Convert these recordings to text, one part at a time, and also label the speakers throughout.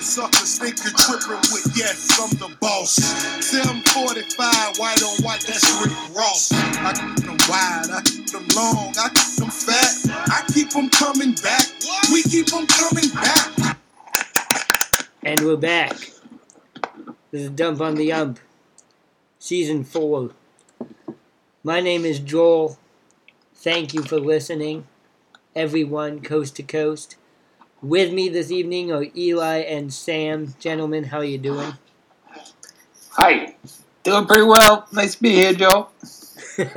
Speaker 1: Suckers think you're tripping with, yes, I'm the boss. 745, white on white, that's Rick Ross. I keep them wide, I keep them long, I keep them fat. I keep them coming back. We keep them coming back.
Speaker 2: And we're back. This is Dump on the Ump, Season 4. My name is Joel. Thank you for listening, everyone, coast to coast. With me this evening are Eli and Sam. Gentlemen, how are you doing?
Speaker 3: Hi. Doing pretty well. Nice to be here, Joe.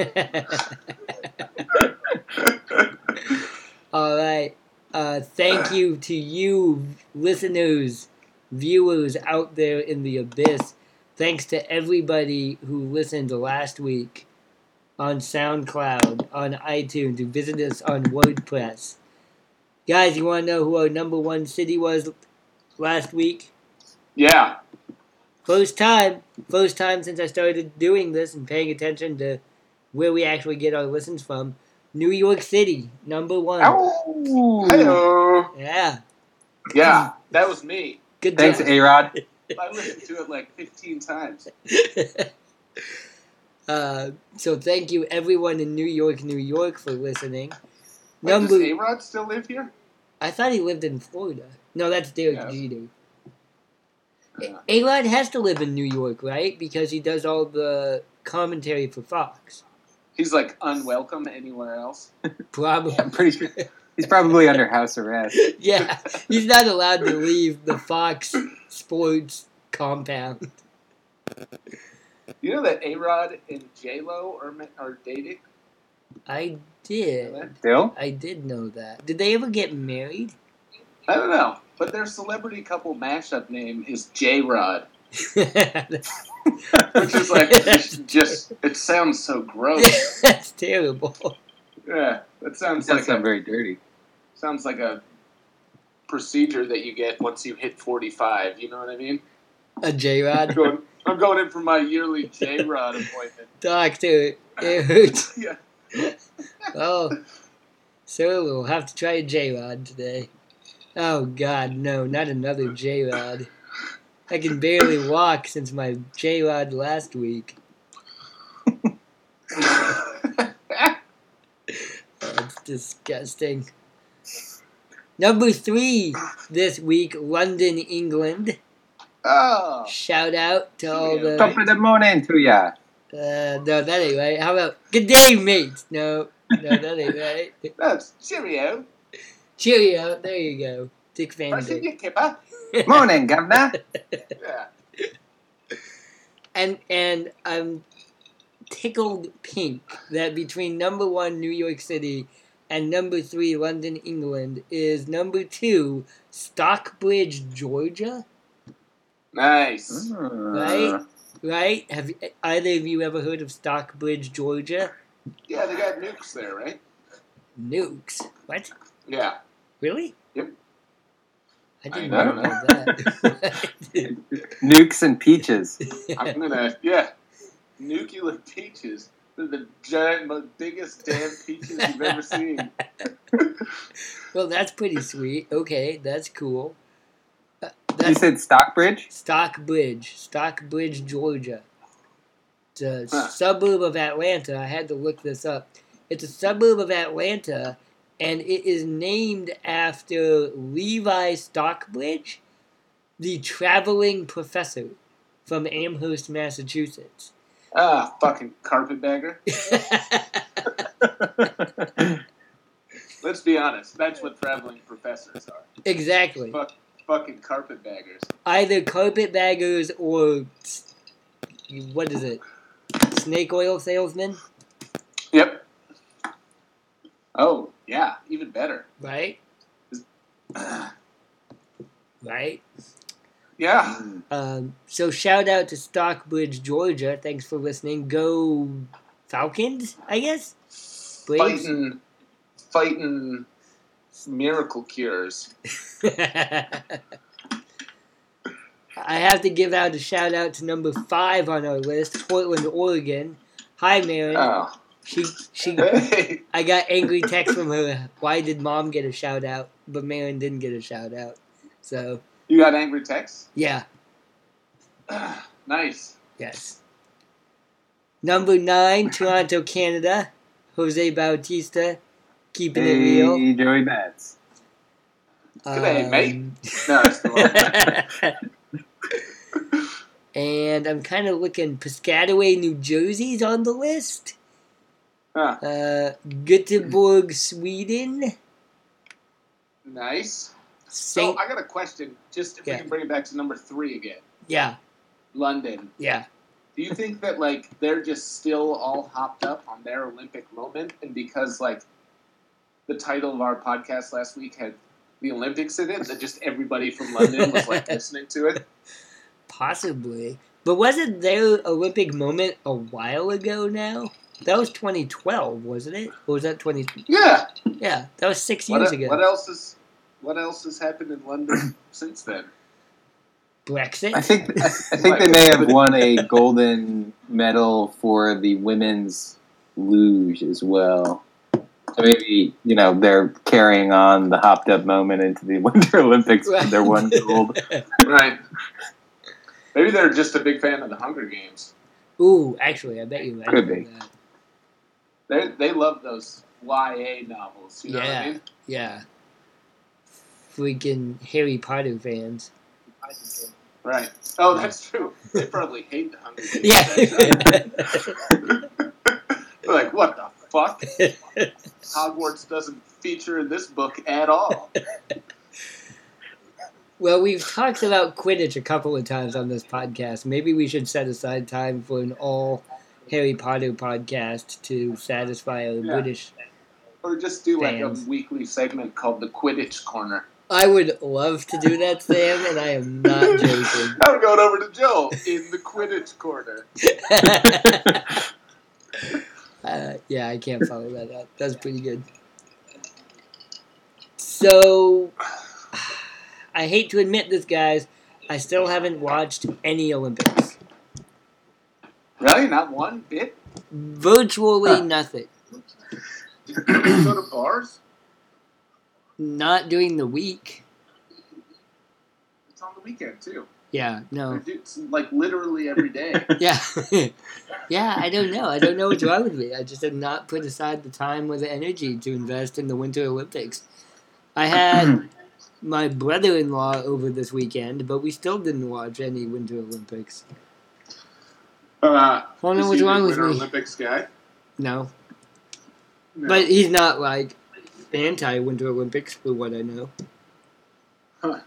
Speaker 2: All right. Uh, thank you to you, listeners, viewers out there in the abyss. Thanks to everybody who listened last week on SoundCloud, on iTunes, who visit us on WordPress. Guys, you want to know who our number one city was last week?
Speaker 3: Yeah.
Speaker 2: First time, first time since I started doing this and paying attention to where we actually get our listens from. New York City, number one.
Speaker 3: Ow. Hello.
Speaker 2: Yeah,
Speaker 4: Yeah, that was me.
Speaker 2: good
Speaker 3: Thanks. A Rod.
Speaker 4: I listened to it like 15 times.
Speaker 2: uh, so thank you everyone in New York, New York for listening.
Speaker 4: Wait,
Speaker 2: Number,
Speaker 4: does A-Rod still live here?
Speaker 2: I thought he lived in Florida. No, that's Derek
Speaker 4: Yeah.
Speaker 2: Jeter.
Speaker 4: Yeah.
Speaker 2: A Rod has to live in New York, right? Because he does all the commentary for Fox.
Speaker 4: He's like unwelcome anywhere else.
Speaker 2: Probably.
Speaker 3: I'm pretty sure he's probably under house arrest.
Speaker 2: yeah, he's not allowed to leave the Fox Sports compound.
Speaker 4: You know that A-Rod and J-Lo are, ma- are dating?
Speaker 2: I did.
Speaker 3: Still?
Speaker 2: I did know that. Did they ever get married?
Speaker 4: I don't know. But their celebrity couple mashup name is J-Rod. Which is like, just, just, it sounds so gross.
Speaker 2: That's terrible.
Speaker 4: Yeah, that sounds
Speaker 3: That
Speaker 4: like
Speaker 3: sounds
Speaker 4: a,
Speaker 3: very dirty.
Speaker 4: sounds like a procedure that you get once you hit 45. You know what I mean?
Speaker 2: A J
Speaker 4: I'm
Speaker 2: Rod
Speaker 4: going, I'm going in for my yearly J-Rod appointment.
Speaker 2: doctor. It hurts.
Speaker 4: Yeah.
Speaker 2: Oh, so we'll have to try a J Rod today. Oh God, no, not another J Rod. I can barely walk since my J Rod last week. Oh, it's disgusting. Number three this week, London, England.
Speaker 4: Oh,
Speaker 2: Shout out to all
Speaker 4: Yeah.
Speaker 3: Top of the morning to ya.
Speaker 2: Uh, no, that ain't right. How about good day, mate? No, no, that ain't right.
Speaker 4: that's cheerio.
Speaker 2: Cheerio. There you go. Dick Van Dyke.
Speaker 4: your kipper.
Speaker 3: Morning, governor.
Speaker 4: Yeah.
Speaker 2: And and I'm tickled pink that between number one New York City and number three London, England is number two Stockbridge, Georgia.
Speaker 4: Nice.
Speaker 2: Right? Ah. Right? Have you- either of you ever heard of Stockbridge, Georgia?
Speaker 4: Yeah, they got nukes there, right?
Speaker 2: Nukes. What?
Speaker 4: Yeah.
Speaker 2: Really?
Speaker 4: Yep.
Speaker 2: I didn't
Speaker 4: I
Speaker 2: know
Speaker 4: know.
Speaker 2: that.
Speaker 3: Nukes and peaches.
Speaker 4: I'm gonna, yeah. Nuclear peaches. They're the giant, most biggest damn peaches you've ever seen.
Speaker 2: well, that's pretty sweet. Okay, that's cool.
Speaker 3: You said Stockbridge?
Speaker 2: Stockbridge, Stockbridge, Georgia. It's a
Speaker 4: Huh.
Speaker 2: suburb of Atlanta. I had to look this up. It's a suburb of Atlanta, and it is named after Levi Stockbridge, the traveling professor from Amherst, Massachusetts.
Speaker 4: Ah, fucking carpetbagger. Let's be honest. That's what traveling professors are.
Speaker 2: exactly.
Speaker 4: Fuck, fucking carpetbaggers.
Speaker 2: Either carpetbaggers or what is it? Snake oil salesmen,
Speaker 4: Yep. Oh, yeah. Even better.
Speaker 2: right? Right.
Speaker 4: Yeah.
Speaker 2: Um, so shout out to Stockbridge, Georgia. Thanks for listening. Go Falcons, I guess. Braves.
Speaker 4: Fighting, fighting miracle cures.
Speaker 2: I have to give out a shout out to number five on our list, Portland, Oregon. Hi, Marin.
Speaker 4: Oh.
Speaker 2: She she
Speaker 4: Hey,
Speaker 2: I got angry text from her. Why did mom get a shout out, but Marin didn't get a shout out? So
Speaker 4: You got angry text.
Speaker 2: yeah,
Speaker 4: nice.
Speaker 2: yes. Number nine, Toronto, Canada. Jose Bautista, keeping it real.
Speaker 3: Hey, Joey Bats.
Speaker 4: G'day, mate.
Speaker 2: Um,
Speaker 4: No, that's the
Speaker 2: and I'm kind of looking. Piscataway, New Jersey's on the list.
Speaker 4: Huh,
Speaker 2: Uh, Göteborg, Sweden.
Speaker 4: nice.
Speaker 2: Saint.
Speaker 4: So I got a question. Just if
Speaker 2: Yeah.
Speaker 4: we can bring it back to number three again,
Speaker 2: yeah,
Speaker 4: London.
Speaker 2: yeah.
Speaker 4: Do you think that like they're just still all hopped up on their Olympic moment, and because like the title of our podcast last week had the Olympics in it, that just everybody from London was like listening to it?
Speaker 2: Possibly. But wasn't their Olympic moment a while ago now? That was 2012, wasn't it? Or was that 20?
Speaker 4: Yeah.
Speaker 2: Yeah, that was six
Speaker 4: What,
Speaker 2: years
Speaker 4: e-
Speaker 2: ago.
Speaker 4: what else is what else has happened in London since then?
Speaker 2: Brexit?
Speaker 3: I think I, I think they may have won a golden medal for the women's luge as well. So maybe you know they're carrying on the hopped up moment into the Winter Olympics with their one gold.
Speaker 4: Right. Maybe they're just a big fan of the Hunger Games.
Speaker 2: Ooh, actually, I bet you're.
Speaker 3: Could be.
Speaker 2: that.
Speaker 4: They they love those YA novels. You know what
Speaker 2: Yeah.
Speaker 4: I mean?
Speaker 2: Yeah. Freaking Harry Potter fans.
Speaker 4: Right. Oh, that's true. They probably hate the Hunger Games.
Speaker 2: Yeah.
Speaker 4: They're like, what the fuck? Hogwarts doesn't feature in this book at all.
Speaker 2: well, we've talked about Quidditch a couple of times on this podcast. Maybe we should set aside time for an all Harry Potter podcast to satisfy our
Speaker 4: Yeah.
Speaker 2: British.
Speaker 4: Or just do like a weekly segment called the Quidditch Corner.
Speaker 2: I would love to do that, Sam, and I am not joking.
Speaker 4: I'm going over to Joe in the Quidditch Corner.
Speaker 2: uh, yeah, I can't follow that up. That's pretty good. So, I hate to admit this, guys. I still haven't watched any Olympics.
Speaker 4: Really? Not one bit?
Speaker 2: Virtually
Speaker 4: Huh.
Speaker 2: nothing.
Speaker 4: Did you go to bars?
Speaker 2: Not during the week.
Speaker 4: It's on the weekend too.
Speaker 2: Yeah, no.
Speaker 4: like literally every day.
Speaker 2: Yeah. yeah, I don't know. I don't know what's wrong with me. I just have not put aside the time or the energy to invest in the Winter Olympics. I had my brother in law over this weekend, but we still didn't watch any Winter Olympics.
Speaker 4: Uh,
Speaker 2: I don't know what's wrong with
Speaker 4: Winter
Speaker 2: me.
Speaker 4: Olympics guy.
Speaker 2: No.
Speaker 4: No.
Speaker 2: But he's not like anti Winter Olympics, for what I know.
Speaker 4: Huh.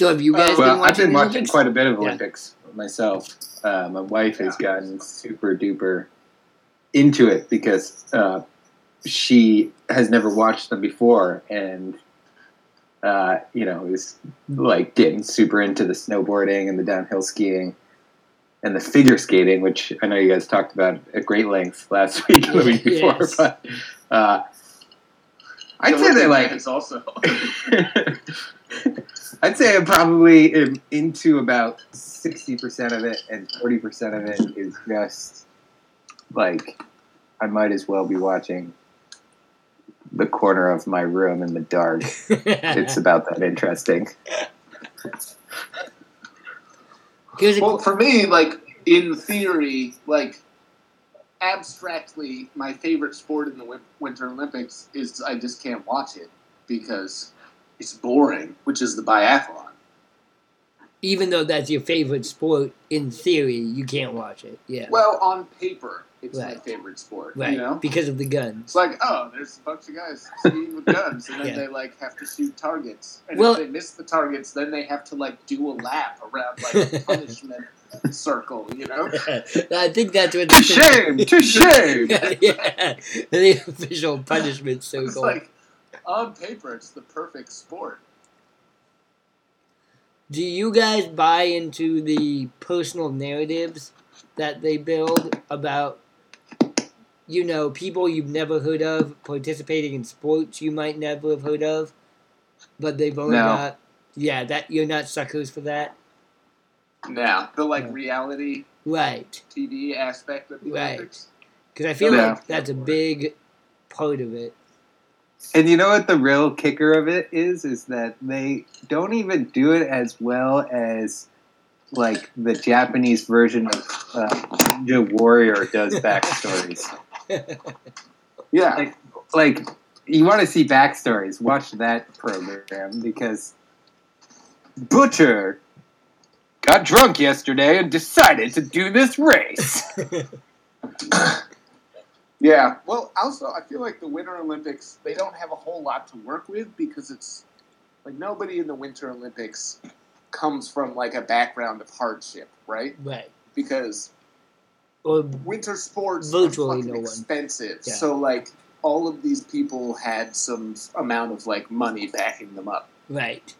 Speaker 2: So have you guys been
Speaker 3: Well, I've been
Speaker 2: the
Speaker 3: watching
Speaker 2: Olympics?
Speaker 3: quite a bit of
Speaker 2: Yeah.
Speaker 3: Olympics myself. Uh, my wife has gotten super duper into it because uh, she has never watched them before, and uh, you know is like getting super into the snowboarding and the downhill skiing and the figure skating, which I know you guys talked about at great length last week and the week before.
Speaker 2: Yes.
Speaker 3: But uh, I'd
Speaker 4: The
Speaker 3: say they
Speaker 4: working
Speaker 3: like
Speaker 4: man's also.
Speaker 3: I'd say I'm probably am into about sixty percent of it, and forty percent of it is just like I might as well be watching the corner of my room in the dark. It's about that interesting.
Speaker 4: Well, for me, like in theory, like abstractly, my favorite sport in the Winter Olympics is I just can't watch it because it's boring, which is the biathlon.
Speaker 2: even though that's your favorite sport, in theory, you can't watch it. Yeah.
Speaker 4: Well, on paper, it's my favorite sport.
Speaker 2: right.
Speaker 4: You know,
Speaker 2: Because of the guns.
Speaker 4: it's like oh, there's a bunch of guys shooting with guns, and then
Speaker 2: Yeah.
Speaker 4: they like have to shoot targets, and
Speaker 2: Well-
Speaker 4: if they miss the targets, then they have to like do a lap around like a punishment circle. You know.
Speaker 2: I think that's what
Speaker 3: To shame, to shame.
Speaker 2: yeah, the official punishment
Speaker 4: It's
Speaker 2: circle.
Speaker 4: like on paper, it's the perfect sport.
Speaker 2: Do you guys buy into the personal narratives that they build about, you know, people you've never heard of participating in sports you might never have heard of, but they've only
Speaker 3: No.
Speaker 2: got, yeah, that you're not suckers for that,
Speaker 4: Now, the like reality
Speaker 2: right?
Speaker 4: TV aspect of the
Speaker 2: Right.
Speaker 4: Olympics.
Speaker 2: because I feel
Speaker 3: Yeah.
Speaker 2: like that's a big part of it.
Speaker 3: And you know what?
Speaker 2: That's a big part of it.
Speaker 3: And you know what the real kicker of it is? Is that they don't even do it as well as like the Japanese version of uh, Ninja Warrior does backstories.
Speaker 4: Yeah.
Speaker 3: like, like you want to see backstories? Watch that program because Butcher got drunk yesterday and decided to do this race.
Speaker 4: Yeah. Well, also, I feel like the Winter Olympics, they don't have a whole lot to work with because it's like nobody in the Winter Olympics comes from like a background of hardship, right?
Speaker 2: right.
Speaker 4: Because
Speaker 2: Or
Speaker 4: winter sports
Speaker 2: Virtually
Speaker 4: are fucking
Speaker 2: no one.
Speaker 4: expensive.
Speaker 2: Yeah.
Speaker 4: So, like, all of these people had some amount of like money backing them up.
Speaker 2: right.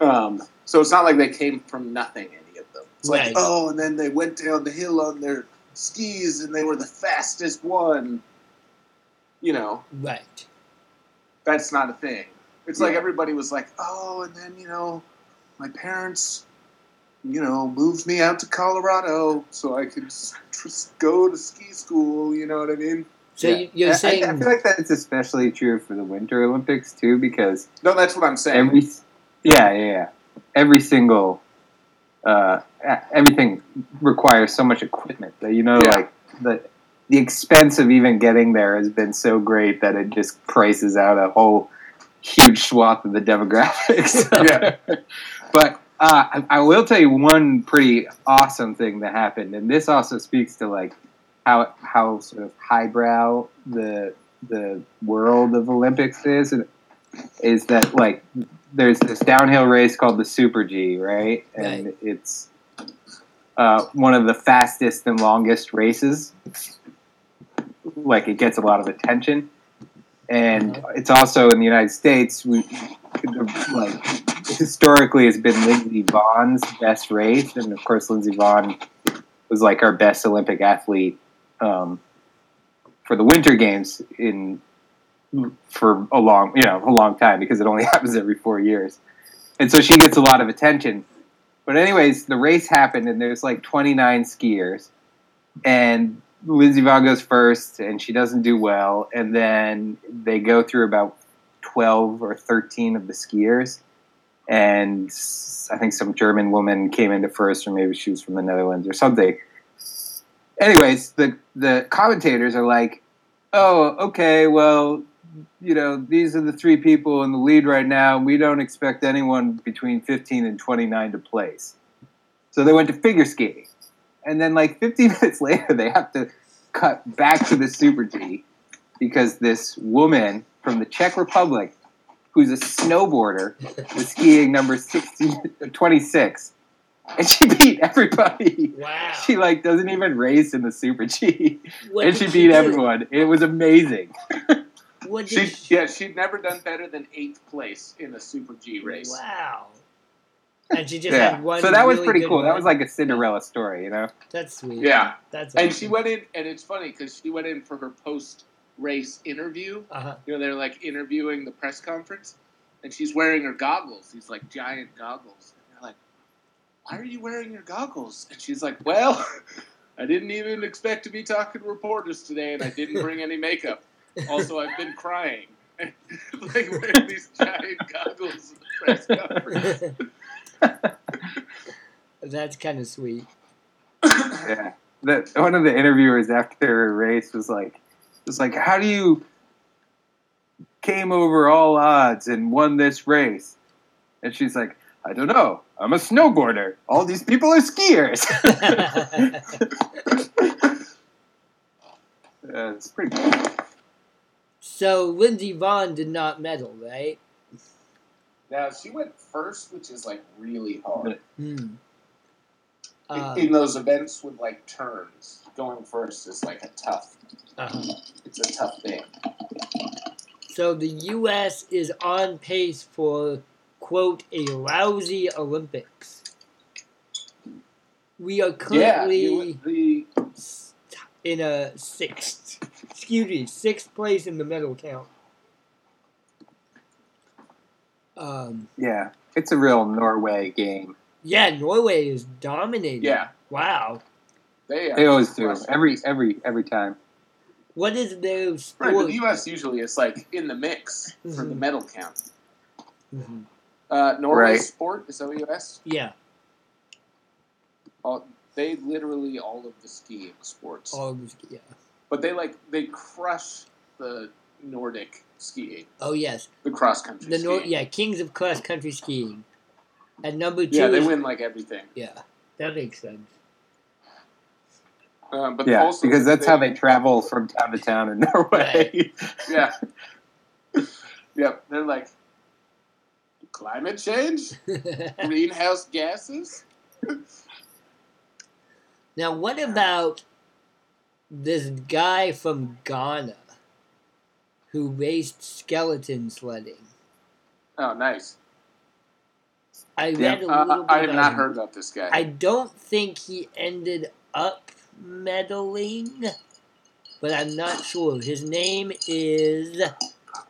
Speaker 4: Um, so it's not like they came from nothing, any of them. It's
Speaker 2: Right.
Speaker 4: like, oh, and then they went down the hill on their skis and they were the fastest one. You know,
Speaker 2: Right.
Speaker 4: that's not a thing. It's like everybody was like, oh, and then, you know, my parents, you know, moved me out to Colorado so I could just go to ski school. You know what I mean?
Speaker 2: So
Speaker 3: Yeah.
Speaker 2: you- you're
Speaker 3: I-
Speaker 2: saying
Speaker 3: I, I feel like that's especially true for the Winter Olympics too, because
Speaker 4: No, that's what I'm saying.
Speaker 3: every yeah yeah yeah every single uh, everything requires so much equipment that you know
Speaker 4: Yeah.
Speaker 3: like the the expense of even getting there has been so great that it just prices out a whole huge swath of the demographics.
Speaker 4: Yeah.
Speaker 3: but uh, I, I will tell you one pretty awesome thing that happened, and this also speaks to like how how sort of highbrow the the world of Olympics is, and is that like there's this downhill race called the Super G, right? And
Speaker 2: Right.
Speaker 3: it's uh, one of the fastest and longest races. Like it gets a lot of attention, and it's also in the United States. We like historically has been Lindsey Vonn's best race, and of course Lindsey Vonn was like our best Olympic athlete um, for the Winter Games in for a long you know a long time because it only happens every four years, and so she gets a lot of attention. But anyways, the race happened, and there's like 29 skiers, and Lindsey Vonn goes first, and she doesn't do well, and then they go through about 12 or 13 of the skiers, and I think some German woman came into first, or maybe she was from the Netherlands or something. Anyways, the the commentators are like, "Oh, okay, well, you know, these are the three people in the lead right now. We don't expect anyone between 15 and 29 to place." So they went to figure skating, and then like 15 minutes later, they have to cut back to the Super G because this woman from the Czech Republic, who's a snowboarder, was skiing number 16, 26, and she beat everybody.
Speaker 2: wow.
Speaker 3: She like doesn't even race in the Super G,
Speaker 2: What
Speaker 3: and she beat
Speaker 2: do?
Speaker 3: everyone. It was amazing.
Speaker 2: What did
Speaker 4: She, yeah, she'd never done better than eighth place in a Super G race.
Speaker 2: Wow. And she just
Speaker 3: yeah,
Speaker 2: had one.
Speaker 3: so that was pretty cool. That was like a Cinderella story, you know.
Speaker 2: that's sweet.
Speaker 4: Yeah,
Speaker 2: that's
Speaker 4: and
Speaker 2: awesome.
Speaker 4: she went in, and it's funny because she went in for her post-race interview.
Speaker 2: Uh-huh.
Speaker 4: You know, they're like interviewing the press conference, and she's wearing her goggles. These like giant goggles. And they're like, "Why are you wearing your goggles?" And she's like, "Well, I didn't even expect to be talking to reporters today, and I didn't bring any makeup. Also, I've been crying." like wearing these giant goggles in the press conference.
Speaker 2: that's kind of sweet.
Speaker 3: yeah. The, one of the interviewers after her race was like, was like, how do you came over all odds and won this race? And she's like, I don't know. I'm a snowboarder. All these people are skiers. yeah, it's pretty cool.
Speaker 2: So Lindsey Vonn did not medal, right?
Speaker 4: Now she went first, which is like really hard. In-
Speaker 2: Um,
Speaker 4: in those events with like turns, going first is like a tough.
Speaker 2: uh-huh.
Speaker 4: It's a tough thing.
Speaker 2: So the U.S. is on pace for quote a lousy Olympics. We are currently
Speaker 4: you- the
Speaker 2: in a sixth, excuse me, sixth place in the medal count. Um,
Speaker 3: Yeah, it's a real Norway game.
Speaker 2: yeah, Norway is dominating.
Speaker 4: yeah
Speaker 2: Wow.
Speaker 4: they are
Speaker 3: They always do every every every time.
Speaker 2: What is their
Speaker 4: Right,
Speaker 2: sport?
Speaker 4: but the U.S. usually is like in the mix for the
Speaker 2: Mhm.
Speaker 4: medal count.
Speaker 2: Mhm.
Speaker 4: Uh, Norway
Speaker 3: Right.
Speaker 4: sport is that what you?
Speaker 2: Yeah,
Speaker 4: All, they literally all of the skiing sports,
Speaker 2: all of this, yeah.
Speaker 4: But they like they crush the Nordic skiing,
Speaker 2: Oh yes,
Speaker 4: the cross country.
Speaker 2: the Nor- yeah Kings of Cross Country Skiing. At number two,
Speaker 4: yeah, they
Speaker 2: is-
Speaker 4: win like everything.
Speaker 2: Yeah, that makes sense.
Speaker 4: Um, but
Speaker 3: Yeah,
Speaker 4: also
Speaker 3: because that's how they travel from town to town in Norway.
Speaker 4: Yeah. yep. They're like climate change, greenhouse gases.
Speaker 2: now, what about this guy from Ghana who raced skeleton sledding?
Speaker 4: Oh, nice.
Speaker 2: I
Speaker 3: Yeah.
Speaker 2: read a
Speaker 4: Uh,
Speaker 2: little bit
Speaker 4: I have not
Speaker 2: him.
Speaker 4: heard about this guy.
Speaker 2: I don't think he ended up medaling, but I'm not sure. His name is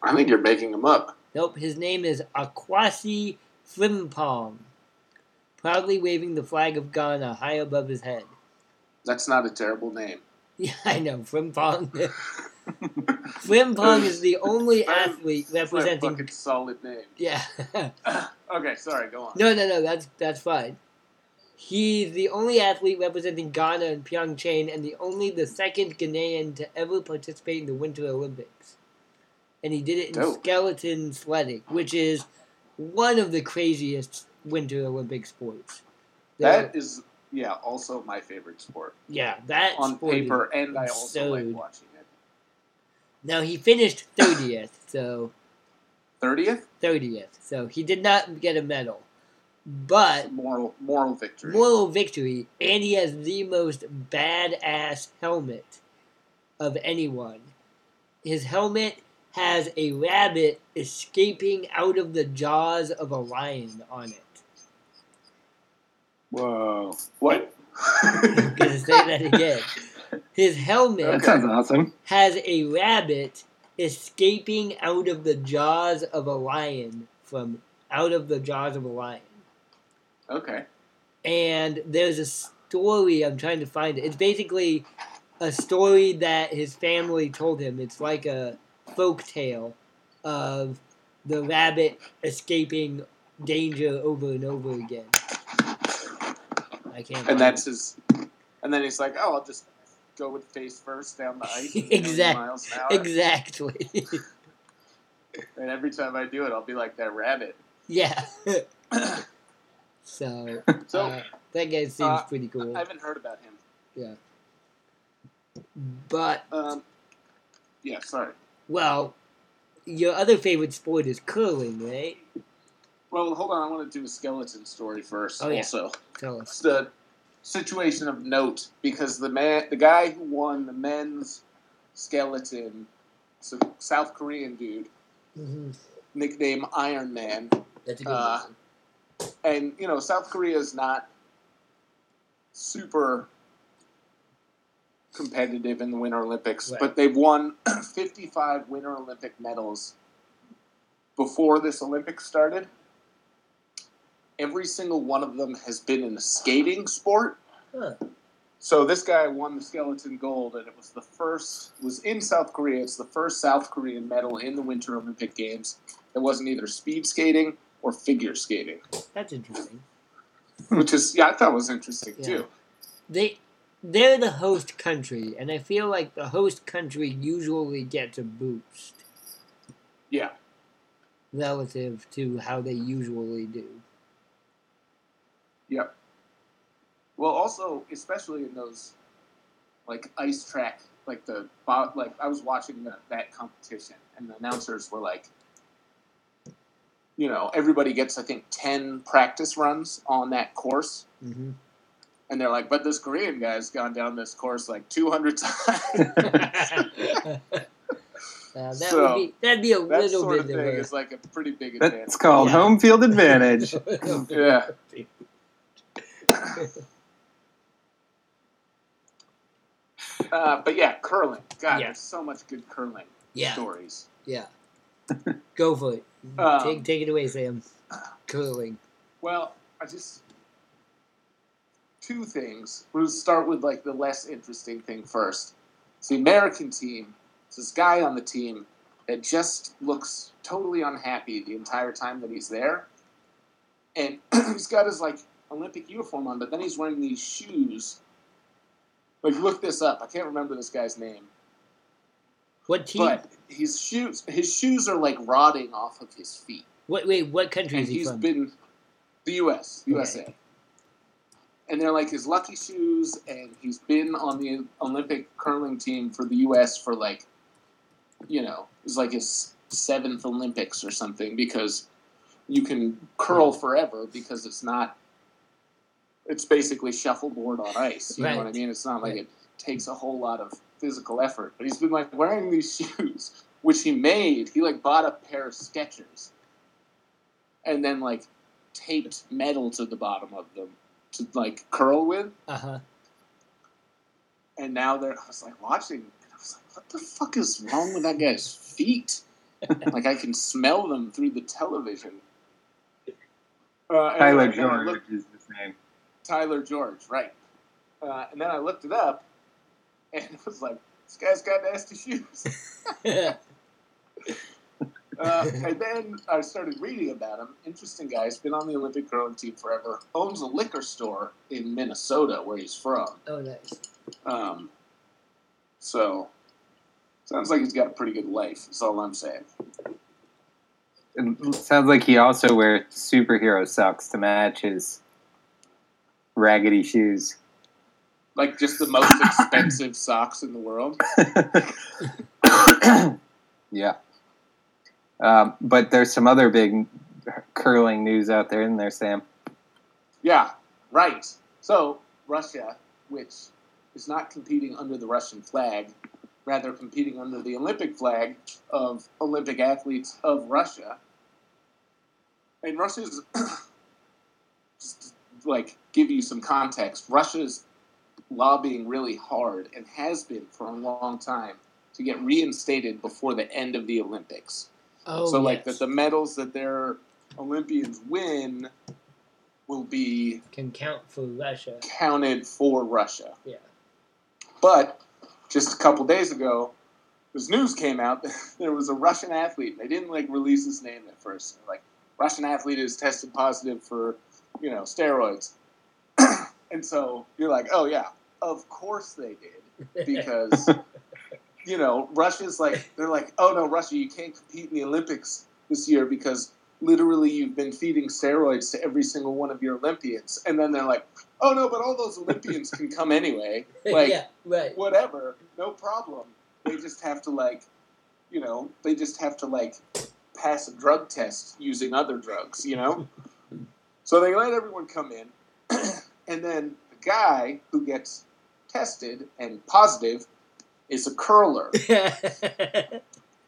Speaker 4: I think you're making him up.
Speaker 2: nope. His name is Akwasi Frimpong, proudly waving the flag of Ghana high above his head.
Speaker 4: That's not a terrible name.
Speaker 2: Yeah, I know Frimpong. Frimpong is the only athlete representing.
Speaker 4: fucking solid name.
Speaker 2: Yeah.
Speaker 4: okay, sorry. Go on.
Speaker 2: No, no, no. That's that's fine. He's the only athlete representing Ghana in Pyeongchang, and the only the second Ghanaian to ever participate in the Winter Olympics. And he did it in
Speaker 4: Dope.
Speaker 2: skeleton sledding, which is one of the craziest Winter Olympic sports.
Speaker 4: That is, yeah, also my favorite sport
Speaker 2: yeah, that
Speaker 4: on
Speaker 2: sport
Speaker 4: paper, and I also like watching it.
Speaker 2: Now he finished thirtieth, so
Speaker 4: Thirtieth,
Speaker 2: thirtieth. So he did not get a medal, but
Speaker 4: moral moral victory.
Speaker 2: moral victory, and he has the most badass helmet of anyone. His helmet has a rabbit escaping out of the jaws of a lion on it.
Speaker 3: Whoa.
Speaker 4: what?
Speaker 2: I'm gonna say that again. His helmet
Speaker 3: That sounds awesome.
Speaker 2: has a rabbit escaping out of the jaws of a lion from out of the jaws of a lion.
Speaker 4: okay.
Speaker 2: and there's a story I'm trying to find it. It's basically a story that his family told him. It's like a folk tale of the rabbit escaping danger over and over again. I can't.
Speaker 4: And that's
Speaker 2: it.
Speaker 4: his. And then he's like, "Oh, I'll just go with face first down the ice,
Speaker 2: exactly.
Speaker 4: Miles an hour."
Speaker 2: exactly.
Speaker 4: And every time I do it, I'll be like that rabbit.
Speaker 2: yeah. so,
Speaker 4: So
Speaker 2: uh, that guy seems
Speaker 4: uh,
Speaker 2: pretty cool.
Speaker 4: I haven't heard about him. Yeah.
Speaker 2: But
Speaker 4: Um, yeah, sorry.
Speaker 2: well, your other favorite sport is curling, right?
Speaker 4: Well, hold on. I want to do a skeleton story first.
Speaker 2: Oh, yeah.
Speaker 4: Also,
Speaker 2: Tell
Speaker 4: it's
Speaker 2: us.
Speaker 4: the situation of note because the man, the guy who won the men's skeleton, it's a South Korean dude,
Speaker 2: hmm
Speaker 4: nickname Iron Man,
Speaker 2: That's a good
Speaker 4: Uh, and you know South Korea is not super competitive in the Winter Olympics,
Speaker 2: Right.
Speaker 4: but they've won 55 Winter Olympic medals before this Olympics started. Every single one of them has been in a skating sport.
Speaker 2: Huh.
Speaker 4: So this guy won the skeleton gold, and it was the first. Was in South Korea. It's the first South Korean medal in the Winter Olympic Games. It wasn't either speed skating or figure skating,
Speaker 2: That's interesting.
Speaker 4: which is yeah, I thought was interesting
Speaker 2: Yeah.
Speaker 4: too.
Speaker 2: They they're the host country, and I feel like the host country usually gets a boost
Speaker 4: Yeah,
Speaker 2: relative to how they usually do.
Speaker 4: Yep. Well, also especially in those like ice track, like the bo- like I was watching the, that competition, and the announcers were like. You know, everybody gets, I think, 10 practice runs on that course.
Speaker 2: hmm
Speaker 4: And they're like, but this Korean guy's gone down this course like 200 times.
Speaker 2: uh, that
Speaker 4: So,
Speaker 2: would be that'd be a
Speaker 4: that
Speaker 2: little
Speaker 4: sort of
Speaker 2: bit
Speaker 4: thing
Speaker 2: of a
Speaker 4: is like a pretty big advantage.
Speaker 3: That's called
Speaker 2: Yeah.
Speaker 3: home field advantage.
Speaker 4: Yeah. Uh, but yeah, curling. God,
Speaker 2: Yeah.
Speaker 4: there's so much good curling
Speaker 2: Yeah,
Speaker 4: stories.
Speaker 2: yeah. Go for it.
Speaker 4: Um,
Speaker 2: take take it away, Sam. Curling.
Speaker 4: Well, I just two things. We'll start with like the less interesting thing first. It's the American team. It's this guy on the team that just looks totally unhappy the entire time that he's there. And he's got his like Olympic uniform on, but then he's wearing these shoes. Like look this up. I can't remember this guy's name.
Speaker 2: What team?
Speaker 4: But his shoes his shoes are like rotting off of his feet.
Speaker 2: what? Wait, what country
Speaker 4: And
Speaker 2: is he
Speaker 4: he's
Speaker 2: from?
Speaker 4: been the US,
Speaker 2: Okay.
Speaker 4: USA. And they're like his lucky shoes and he's been on the Olympic curling team for the US for like you know, it's like his seventh Olympics or something because you can curl hmm. forever because it's not it's basically shuffleboard on ice. You know what I mean? It's not like
Speaker 2: Right.
Speaker 4: it takes a whole lot of physical effort. But he's been like wearing these shoes, which he made. He like bought a pair of Skechers, and then like taped metal to the bottom of them to like curl with.
Speaker 2: Uh huh.
Speaker 4: And now they're. I was like watching. And I was like, what the fuck is wrong with that guy's feet? like I can smell them through the television. Uh,
Speaker 3: Tyler
Speaker 4: I
Speaker 3: George
Speaker 4: looked-
Speaker 3: is his name.
Speaker 4: Tyler George, right. Uh, and then I looked it up, and it was like, this guy's got nasty shoes. Uh, and then I started reading about him. Interesting guy. He's been on the Olympic curling team forever. Owns a liquor store in Minnesota, where he's from.
Speaker 2: oh, nice.
Speaker 4: Um, so, sounds like he's got a pretty good life. That's all I'm saying.
Speaker 3: It sounds like he also wears superhero socks to match his raggedy shoes.
Speaker 4: Like just the most expensive socks in the world.
Speaker 3: yeah. Um, but there's some other big curling news out there, isn't there, Sam?
Speaker 4: Yeah, right. So Russia, which is not competing under the Russian flag, rather competing under the Olympic flag of Olympic athletes of Russia. And Russia's like give you some context. Russia's lobbying really hard and has been for a long time to get reinstated before the end of the Olympics
Speaker 2: Oh,
Speaker 4: so like that the medals that their Olympians win will be
Speaker 2: can count for Russia.
Speaker 4: counted for Russia.
Speaker 2: Yeah.
Speaker 4: But just a couple days ago, this news came out that there was a Russian athlete. They didn't like release his name at first. Like Russian athlete is tested positive for, you know, steroids. and so you're like, oh yeah, of course they did. Because you know Russia's like they're like oh no Russia you can't compete in the Olympics this year because literally you've been feeding steroids to every single one of your Olympians. And then they're like oh no but all those Olympians can come anyway. Like
Speaker 2: yeah, right.
Speaker 4: whatever no problem. They just have to like you know they just have to like pass a drug test using other drugs you know so they let everyone come in and then the guy who gets tested and positive is a curler.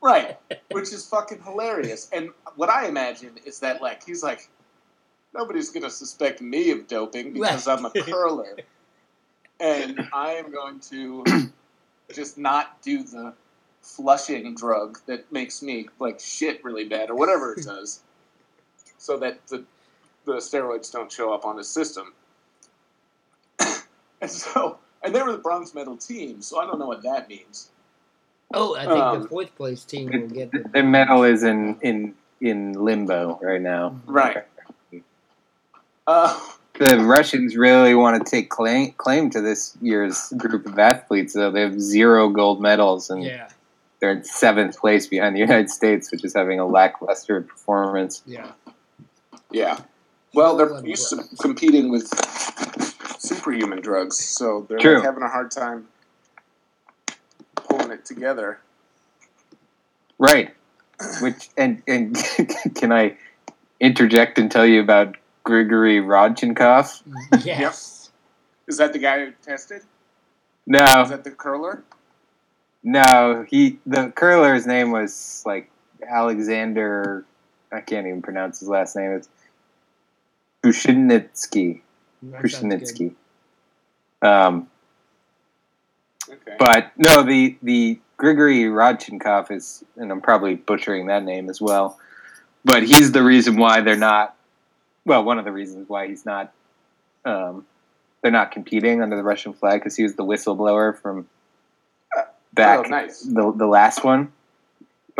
Speaker 4: Right which is fucking hilarious. And what i imagine is that like he's like nobody's gonna suspect me of doping because i'm a curler. And i am going to just not do the flushing drug that makes me like shit really bad or whatever it does so that the the steroids don't show up on his system and so and they were the bronze medal team so i don't know what that means
Speaker 2: oh, I think the
Speaker 4: Um,
Speaker 2: fourth place team will get the.
Speaker 3: The medal is in in in limbo right now.
Speaker 4: right uh,
Speaker 3: The Russians really want to take claim claim to this year's group of athletes, though they have zero gold medals and
Speaker 2: Yeah,
Speaker 3: they're in seventh place behind the United States, which is having a lackluster performance.
Speaker 2: yeah.
Speaker 4: yeah well they're
Speaker 2: Gold
Speaker 4: used to competing with superhuman drugs so they're
Speaker 3: True.
Speaker 4: like having a hard time pulling it together
Speaker 3: Right. Which and and can I interject and tell you about Grigory Rodchenkov?
Speaker 2: Yes.
Speaker 4: is that the guy who tested
Speaker 3: No,
Speaker 4: is that the curler
Speaker 3: no. He the curler's name was like Alexander. I can't even pronounce his last name. It's Bushinitsky.
Speaker 2: That sounds good.
Speaker 3: Bushinitsky. Um,
Speaker 4: okay
Speaker 3: But no, the the Grigory Rodchenkov is, and I'm probably butchering that name as well. But he's the reason why they're not. Well, one of the reasons why he's not. Um, they're not competing under the Russian flag because he was the whistleblower from back
Speaker 4: Oh, nice.
Speaker 3: the the last one.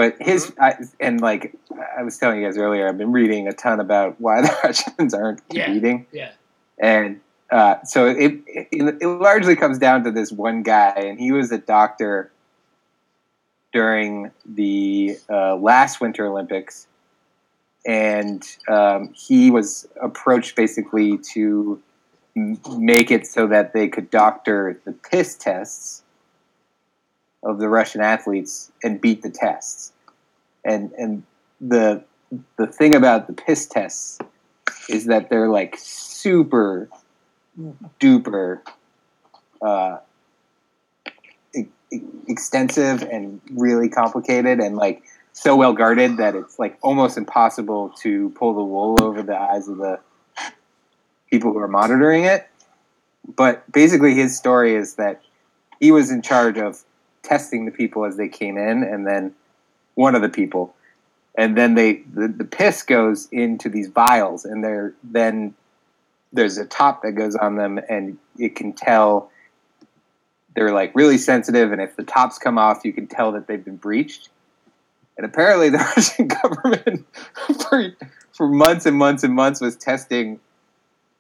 Speaker 3: But his I, and like I was telling you guys earlier, I've been reading a ton about why the Russians aren't
Speaker 2: Yeah.
Speaker 3: competing,
Speaker 2: yeah.
Speaker 3: and uh, so it, it it largely comes down to this one guy, and he was a doctor during the uh, last Winter Olympics, and um, he was approached basically to make it so that they could doctor the piss tests of the Russian athletes and beat the tests. And and the the thing about the piss tests is that they're like super duper uh, e- extensive and really complicated and like so well guarded that it's like almost impossible to pull the wool over the eyes of the people who are monitoring it. But basically, his story is that he was in charge of testing the people as they came in, and then one of the people, and then they the, the piss goes into these vials, and they're then there's a top that goes on them, and it can tell they're like really sensitive, and if the tops come off, you can tell that they've been breached. And apparently, the Russian government for for months and months and months was testing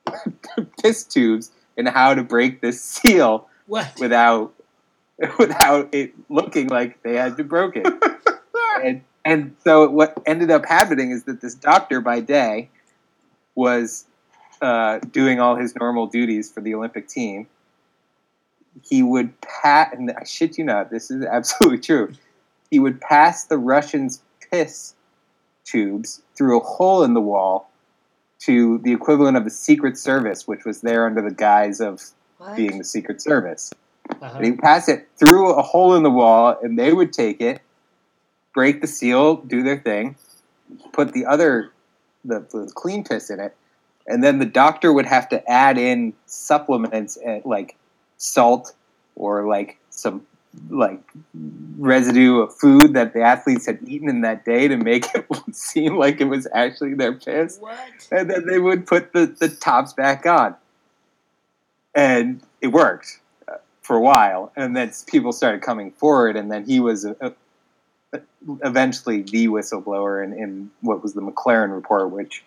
Speaker 3: piss tubes and how to break this seal
Speaker 2: What?
Speaker 3: without without it looking like they had been broken. and and so what ended up happening is that this doctor by day was uh, doing all his normal duties for the Olympic team. He would pat, and I shit you not, this is absolutely true. He would pass the Russians' piss tubes through a hole in the wall to the equivalent of the Secret Service, which was there under the guise of
Speaker 2: What?
Speaker 3: being the Secret Service
Speaker 2: Uh-huh.
Speaker 3: and he it through a hole in the wall, and they would take it, break the seal, do their thing, put the other, the, the clean piss in it, and then the doctor would have to add in supplements and like salt or like some like residue of food that the athletes had eaten in that day to make it seem like it was actually their piss
Speaker 2: What?
Speaker 3: and then they would put the, the tops back on. And it worked for a while, and then people started coming forward, and then he was uh, uh, eventually the whistleblower in, in what was the McLaren report, which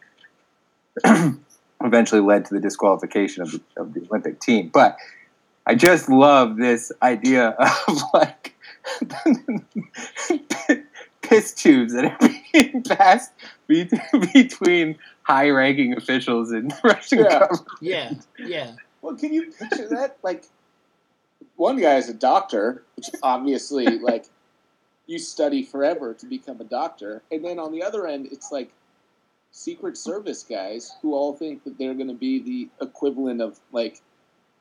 Speaker 3: eventually led to the disqualification of the, of the Olympic team. But I just love this idea of like piss tubes that are being passed be- between high-ranking officials in the Russian
Speaker 4: Yeah.
Speaker 3: government.
Speaker 2: Yeah. Yeah.
Speaker 4: Well, can you picture that? Like, one guy is a doctor, which obviously, like, you study forever to become a doctor, and then on the other end, it's like Secret Service guys who all think that they're going to be the equivalent of like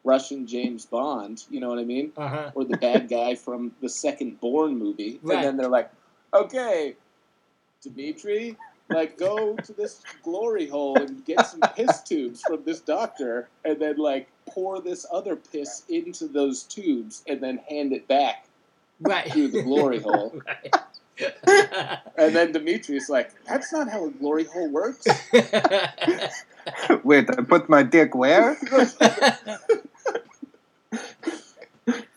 Speaker 4: Russian James Bond. You know what I mean?
Speaker 2: Uh huh.
Speaker 4: Or the bad guy from the second Bourne movie,
Speaker 2: Right.
Speaker 4: and then they're like, "Okay, Dimitri." Like go to this glory hole and get some piss tubes from this doctor, and then like pour this other piss into those tubes, and then hand it back
Speaker 2: Right.
Speaker 4: through the glory hole.
Speaker 2: right.
Speaker 4: And then Dimitri's like, "That's not how a glory hole works."
Speaker 3: Wait, I put my dick where?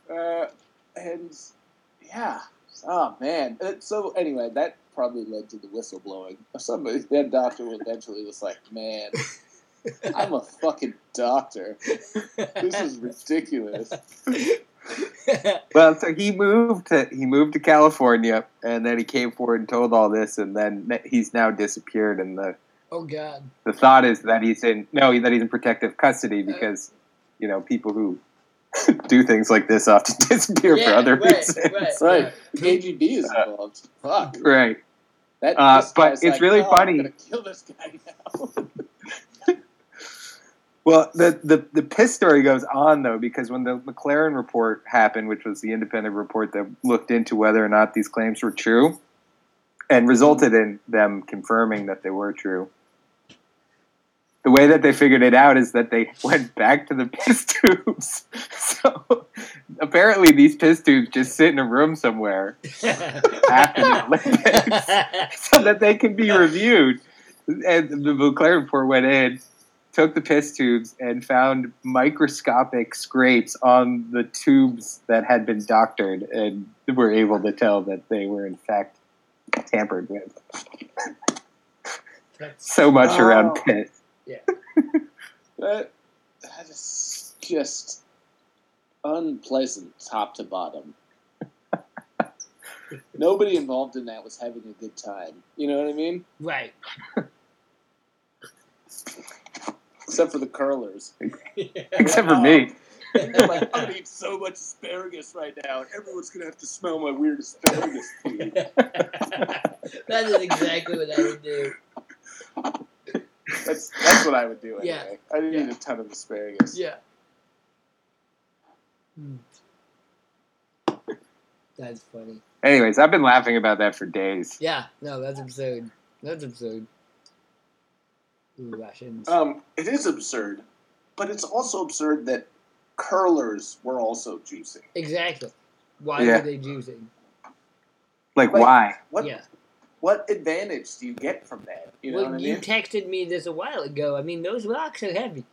Speaker 4: Uh, and yeah, oh man. Uh, So anyway, that probably led to the whistleblowing. Somebody, that doctor eventually was like, "Man, I'm a fucking doctor. This is ridiculous."
Speaker 3: Well, so he moved to he moved to California, and then he came forward and told all this, and then he's now disappeared. And the
Speaker 2: oh God.
Speaker 3: the thought is that he's in no that he's in protective custody uh, because you know people who do things like this often disappear for other
Speaker 2: right,
Speaker 3: reasons.
Speaker 2: right.
Speaker 4: Right, KGB is involved. Fuck.
Speaker 3: Right.
Speaker 4: That,
Speaker 3: Uh, but it's
Speaker 4: like,
Speaker 3: really
Speaker 4: "Oh, I'm
Speaker 3: funny."
Speaker 4: gonna kill this guy now.
Speaker 3: Well, the, the the piss story goes on though because when the McLaren report happened, which was the independent report that looked into whether or not these claims were true, and resulted in them confirming that they were true. The way that they figured it out is that they went back to the piss tubes. So apparently, these piss tubes just sit in a room somewhere after the Olympics so that they can be reviewed. And the McLaren report went in, took the piss tubes and found microscopic scrapes on the tubes that had been doctored and were able to tell that they were in fact tampered with. So much
Speaker 4: Oh.
Speaker 3: around piss.
Speaker 4: That, that is just unpleasant, top to bottom. Nobody involved in that was having a good time. You know what I mean?
Speaker 2: right.
Speaker 4: Except for the curlers.
Speaker 3: Except for me.
Speaker 4: They're like, I'm gonna eat so much asparagus right now, and everyone's gonna have to smell my weird asparagus food.
Speaker 2: that is exactly what I would do.
Speaker 4: That's that's what I would do anyway.
Speaker 2: Yeah.
Speaker 4: I didn't
Speaker 2: Yeah.
Speaker 4: eat a ton of asparagus.
Speaker 2: Yeah. Hmm. That's funny.
Speaker 3: Anyways, I've been laughing about that for days.
Speaker 2: Yeah, no, that's absurd. That's absurd. Ooh, Russians.
Speaker 4: Um, it is absurd, but it's also absurd that curlers were also juicing.
Speaker 2: exactly. Why
Speaker 3: Yeah.
Speaker 2: were they juicing?
Speaker 3: Like,
Speaker 4: Like-
Speaker 3: why?
Speaker 4: What
Speaker 2: Yeah.
Speaker 4: What advantage do you get from that? You know
Speaker 2: well,
Speaker 4: what I mean?
Speaker 2: you texted me this a while ago. I mean, those rocks are heavy,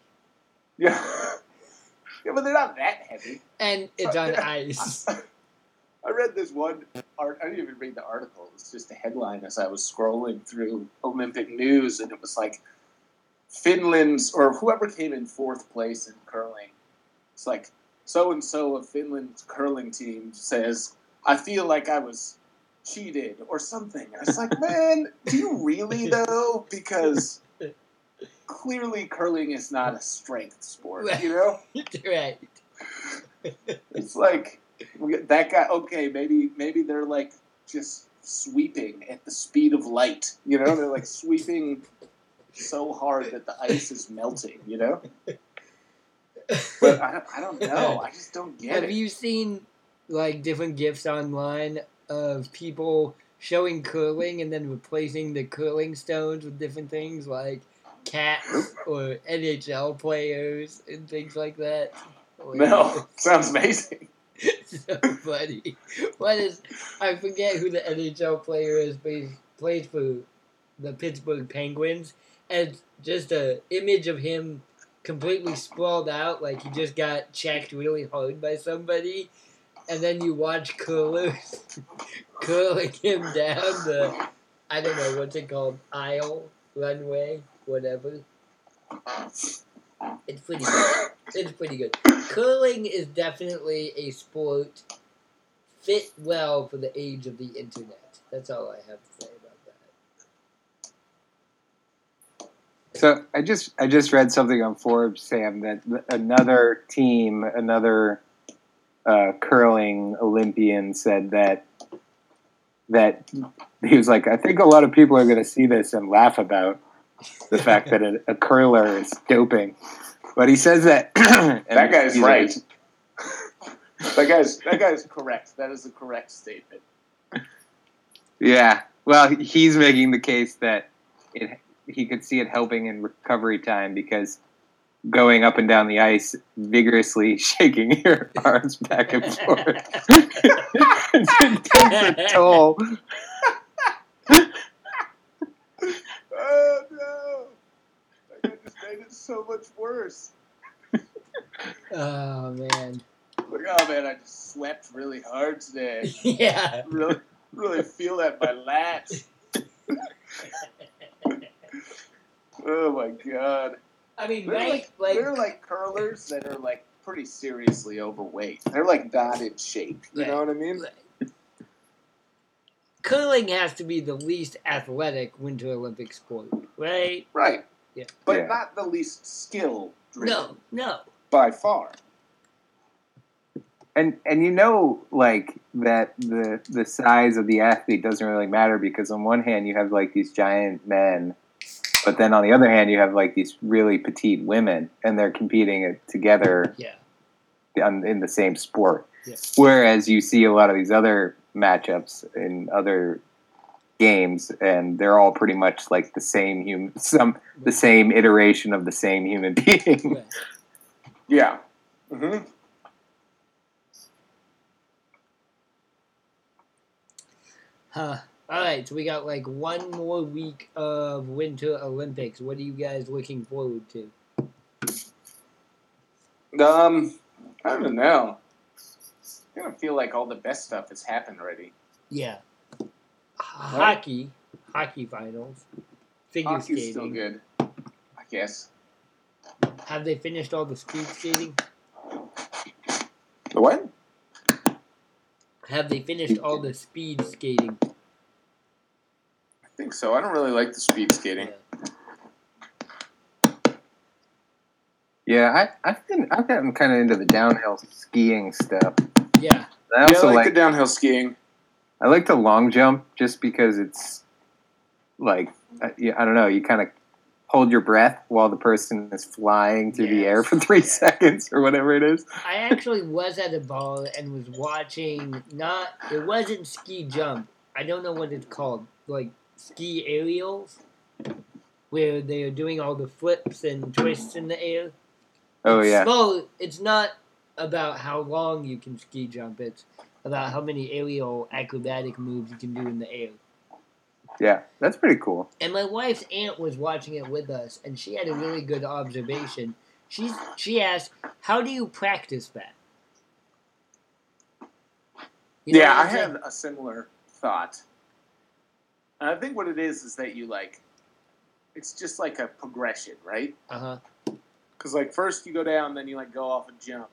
Speaker 4: yeah. yeah, but they're not that heavy.
Speaker 2: and it's on ice.
Speaker 4: I read this one art. I didn't even read the article. It was just a headline as I was scrolling through Olympic news, and it was like Finland's or whoever came in fourth place in curling. It's like so and so of Finland's curling team says, "I feel like I was cheated or something." And it's like, man, do you really though? Because clearly curling is not a strength sport. You know.
Speaker 2: right.
Speaker 4: It's like that guy. Okay, maybe maybe they're like just sweeping at the speed of light. You know, they're like sweeping so hard that the ice is melting. You know, but I don't, I don't know. I just don't get
Speaker 2: Have
Speaker 4: it.
Speaker 2: Have you seen like different gifs online of people showing curling and then replacing the curling stones with different things like cats or NHL players and things like that?
Speaker 4: no, sounds amazing.
Speaker 2: so funny. What is? I forget who the NHL player is, but he plays for the Pittsburgh Penguins, and just a image of him completely sprawled out, like he just got checked really hard by somebody, and then you watch curlers curling him down the, I don't know what's it called, aisle, runway, whatever. It's pretty good. It's pretty good. Curling is definitely a sport fit well for the age of the internet. That's all I have to say about that.
Speaker 3: So I just I just read something on Forbes, Sam, that another team, another uh, curling Olympian said that that he was like, I think a lot of people are going to see this and laugh about the fact that a, a curler is doping. But he says that
Speaker 4: That guy's right. That guy's that guy's correct. That is a correct statement.
Speaker 3: Yeah. Well, he's making the case that it he could see it helping in recovery time because going up and down the ice vigorously shaking your arms back and forth it takes a toll.
Speaker 4: Oh no! Guy just made it so much worse.
Speaker 2: Oh man.
Speaker 4: Like, oh man, I just swept really hard today.
Speaker 2: yeah.
Speaker 4: really, really feel that in my lats. Oh my god.
Speaker 2: I mean,
Speaker 4: They're
Speaker 2: right?
Speaker 4: like,
Speaker 2: Like,
Speaker 4: they're like curlers that are like pretty seriously overweight. They're like not in shape. You know what I mean?
Speaker 2: curling has to be the least athletic Winter Olympic sport, right?
Speaker 4: Right.
Speaker 2: Yeah.
Speaker 4: But
Speaker 3: Yeah.
Speaker 4: not the least skill
Speaker 2: No, no.
Speaker 4: by far.
Speaker 3: And and you know like that the the size of the athlete doesn't really matter because on one hand you have like these giant men, but then on the other hand you have like these really petite women and they're competing together
Speaker 2: Yeah.
Speaker 3: on, in the same sport.
Speaker 2: Yeah.
Speaker 3: Whereas you see a lot of these other matchups in other games, and they're all pretty much like the same human, some the same iteration of the same human being.
Speaker 2: Right.
Speaker 4: Yeah. Mm-hmm.
Speaker 2: Huh. All right, so we got like one more week of Winter Olympics. What are you guys looking forward to?
Speaker 4: Um, I don't know. I don't feel like all the best stuff has happened already.
Speaker 2: Yeah. Hockey, hockey finals, figure
Speaker 4: Hockey's
Speaker 2: skating.
Speaker 4: still good, I guess.
Speaker 2: Have they finished all the speed skating?
Speaker 4: The what?
Speaker 2: Have they finished all the speed skating?
Speaker 4: I think so. I don't really like the speed skating.
Speaker 3: Yeah, I, I've been I've gotten kind of into the downhill skiing stuff.
Speaker 2: Yeah.
Speaker 3: I
Speaker 4: Yeah,
Speaker 3: also
Speaker 4: I like,
Speaker 3: like
Speaker 4: the downhill skiing.
Speaker 3: I like the long jump just because it's like uh, yeah, I don't know. You kind of hold your breath while the person is flying through the air for three
Speaker 2: yes.
Speaker 3: seconds or whatever it is.
Speaker 2: I actually was at a ball and was watching. Not it wasn't ski jump. I don't know what it's called. Like ski aerials, where they are doing all the flips and twists in the air.
Speaker 3: Oh yeah,
Speaker 2: Well, it's not about how long you can ski jump. It's about how many aerial acrobatic moves you can do in the air.
Speaker 3: yeah, that's pretty cool.
Speaker 2: And my wife's aunt was watching it with us, and she had a really good observation. She's she asked, "How do you practice that?" You know
Speaker 4: yeah, I had a similar thought. And I think what it is is that you like, it's just like a progression, right?
Speaker 2: Uh huh.
Speaker 4: Because like first you go down, then you like go off and jump,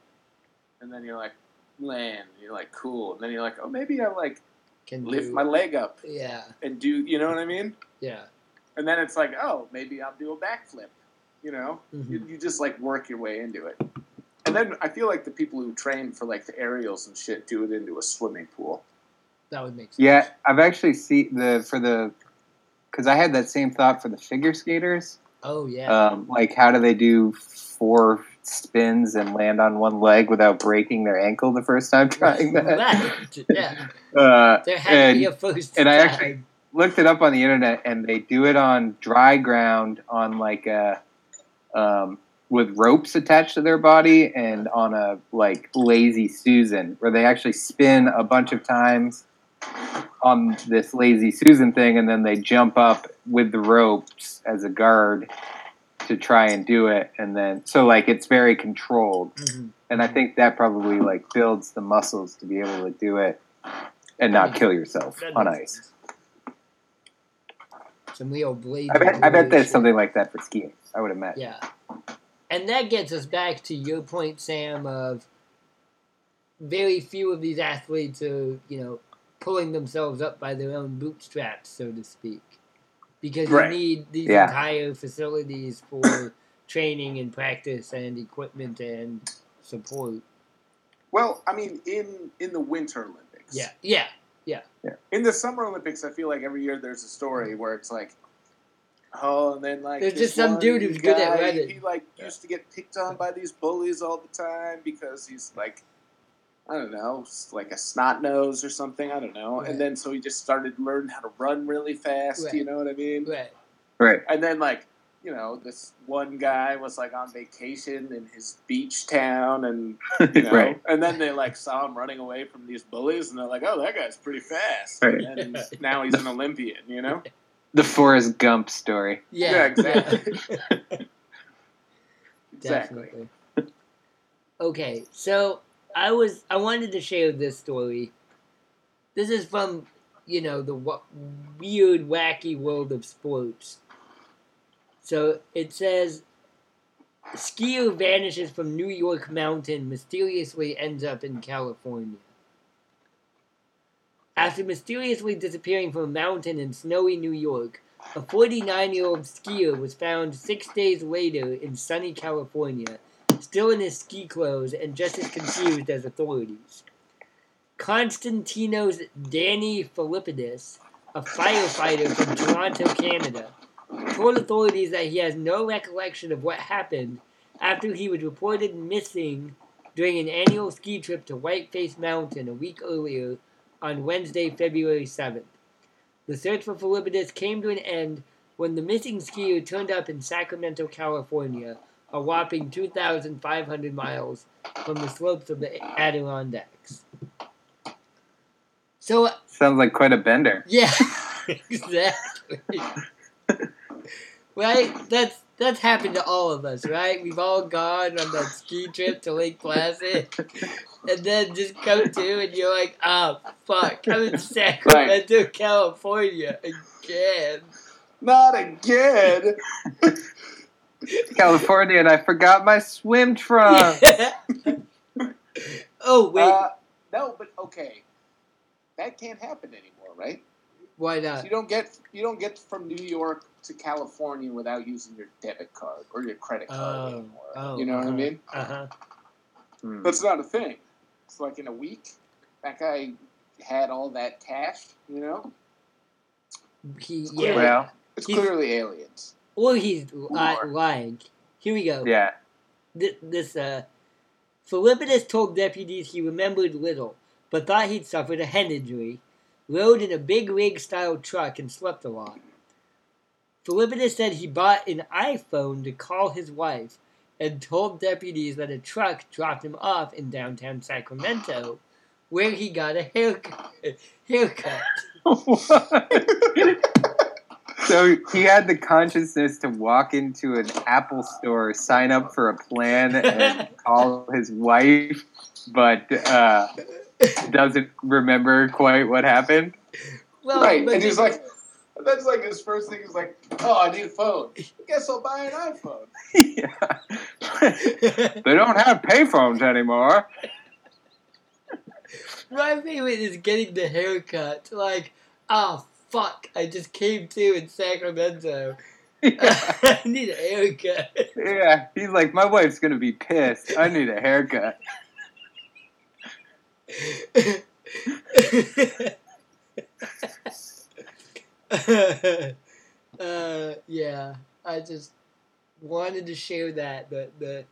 Speaker 4: and then you're like land, and you're like cool, and then you're like, oh maybe I like
Speaker 2: Can
Speaker 4: lift
Speaker 2: do-
Speaker 4: my leg up
Speaker 2: Yeah,
Speaker 4: and do, you know what I mean?
Speaker 2: yeah.
Speaker 4: And then it's like, oh maybe I'll do a backflip, you know?
Speaker 2: Mhm.
Speaker 4: You, you just like work your way into it. And then I feel like the people who train for like the aerials and shit do it into a swimming pool.
Speaker 2: That would make sense.
Speaker 3: Yeah, I've actually seen the for the because I had that same thought for the figure skaters.
Speaker 2: Oh yeah.
Speaker 3: Um, like, how do they do four spins and land on one leg without breaking their ankle the first time trying that?
Speaker 2: right. Yeah.
Speaker 3: Uh,
Speaker 2: There had to be a first
Speaker 3: and I actually- looked it up on the internet, and they do it on dry ground on like a um, with ropes attached to their body and on a like lazy Susan, where they actually spin a bunch of times on this lazy Susan thing, and then they jump up with the ropes as a guard to try and do it, and then so like it's very controlled,
Speaker 2: Mhm.
Speaker 3: and I think that probably like builds the muscles to be able to do it and not kill yourself on ice.
Speaker 2: Some real blade.
Speaker 3: I bet, I bet there's something like that for skiing. I would imagine.
Speaker 2: Yeah. And that gets us back to your point, Sam, of very few of these athletes are, you know, pulling themselves up by their own bootstraps, so to speak. Because
Speaker 4: Right.
Speaker 2: you need these
Speaker 3: Yeah.
Speaker 2: entire facilities for training and practice and equipment and support.
Speaker 4: Well, I mean, in in the Winter Olympics,
Speaker 2: Yeah. Yeah. Yeah.
Speaker 4: In the Summer Olympics, I feel like every year there's a story where it's like, oh, and then like
Speaker 2: There's just some dude who's good at
Speaker 4: guy,
Speaker 2: Reddit.
Speaker 4: He like used to get picked on by these bullies all the time because he's like, I don't know, like a snot nose or something. I don't know.
Speaker 2: Right.
Speaker 4: And then so he just started learning how to run really fast.
Speaker 2: Right.
Speaker 4: You know what I mean?
Speaker 2: Right.
Speaker 3: Right.
Speaker 4: And then like. You know, this one guy was like on vacation in his beach town, and you know,
Speaker 3: right.
Speaker 4: and then they like saw him running away from these bullies, and they're like, "Oh, that guy's pretty fast."
Speaker 3: Right.
Speaker 4: And now he's an Olympian, you know?
Speaker 3: The Forrest Gump story.
Speaker 2: Yeah.
Speaker 4: Yeah, exactly. Exactly.
Speaker 2: Definitely. okay, so I was I wanted to share this story. This is from you know the w- weird, wacky world of sports. So it says, skier vanishes from New York mountain, mysteriously ends up in California. After mysteriously disappearing from a mountain in snowy New York, a 49 year old skier was found six days later in sunny California, still in his ski clothes and just as confused as authorities. Constantinos Danny Philippidis, a firefighter from Toronto, Canada, told authorities that he has no recollection of what happened after he was reported missing during an annual ski trip to Whiteface Mountain a week earlier on Wednesday, February 7th. The search for Philippidis came to an end when the missing skier turned up in Sacramento, California, a whopping 2,500 miles from the slopes of the Adirondacks. So, uh,
Speaker 3: Sounds like quite a bender.
Speaker 2: yeah, exactly. right? That's that's happened to all of us, right? We've all gone on that ski trip to Lake Placid, and then just come to, and you're like, "Oh fuck, I'm in Sacramento, California again."
Speaker 4: Not again.
Speaker 3: California, and I forgot my swim trunk.
Speaker 2: oh wait,
Speaker 4: Uh, no, but okay, that can't happen anymore, right?
Speaker 2: why
Speaker 4: So
Speaker 2: not?
Speaker 4: you don't get you don't get from New York to California without using your debit card or your credit card
Speaker 2: Oh,
Speaker 4: anymore.
Speaker 2: oh,
Speaker 4: you know what I
Speaker 2: uh-huh.
Speaker 4: mean?
Speaker 2: Uh huh.
Speaker 3: Hmm.
Speaker 4: That's not a thing. It's like in a week, that guy had all that cash. You know,
Speaker 2: He
Speaker 4: It's
Speaker 2: yeah.
Speaker 4: clear.
Speaker 3: Well,
Speaker 4: it's
Speaker 2: He's-
Speaker 4: clearly aliens.
Speaker 2: Or he's li- lying. Here we go.
Speaker 3: yeah.
Speaker 2: This, this uh, Philippidis told deputies he remembered little, but thought he'd suffered a head injury, rode in a big rig style truck, and slept a lot. Philippidis said he bought an iPhone to call his wife and told deputies that a truck dropped him off in downtown Sacramento, where he got a haircut. haircut.
Speaker 3: so he had the consciousness to walk into an Apple store, sign up for a plan, and call his wife, but uh, doesn't remember quite what happened.
Speaker 2: Well,
Speaker 4: right, and he's like, that's like his first thing. He's like, oh, I need a phone. I guess I'll buy an iPhone.
Speaker 3: yeah. they don't have payphones anymore.
Speaker 2: My favorite is getting the haircut. Like, oh fuck, I just came to in Sacramento.
Speaker 3: yeah.
Speaker 2: I need a haircut.
Speaker 3: yeah, he's like, my wife's gonna be pissed. I need a haircut.
Speaker 2: uh, yeah, I just wanted to share that the the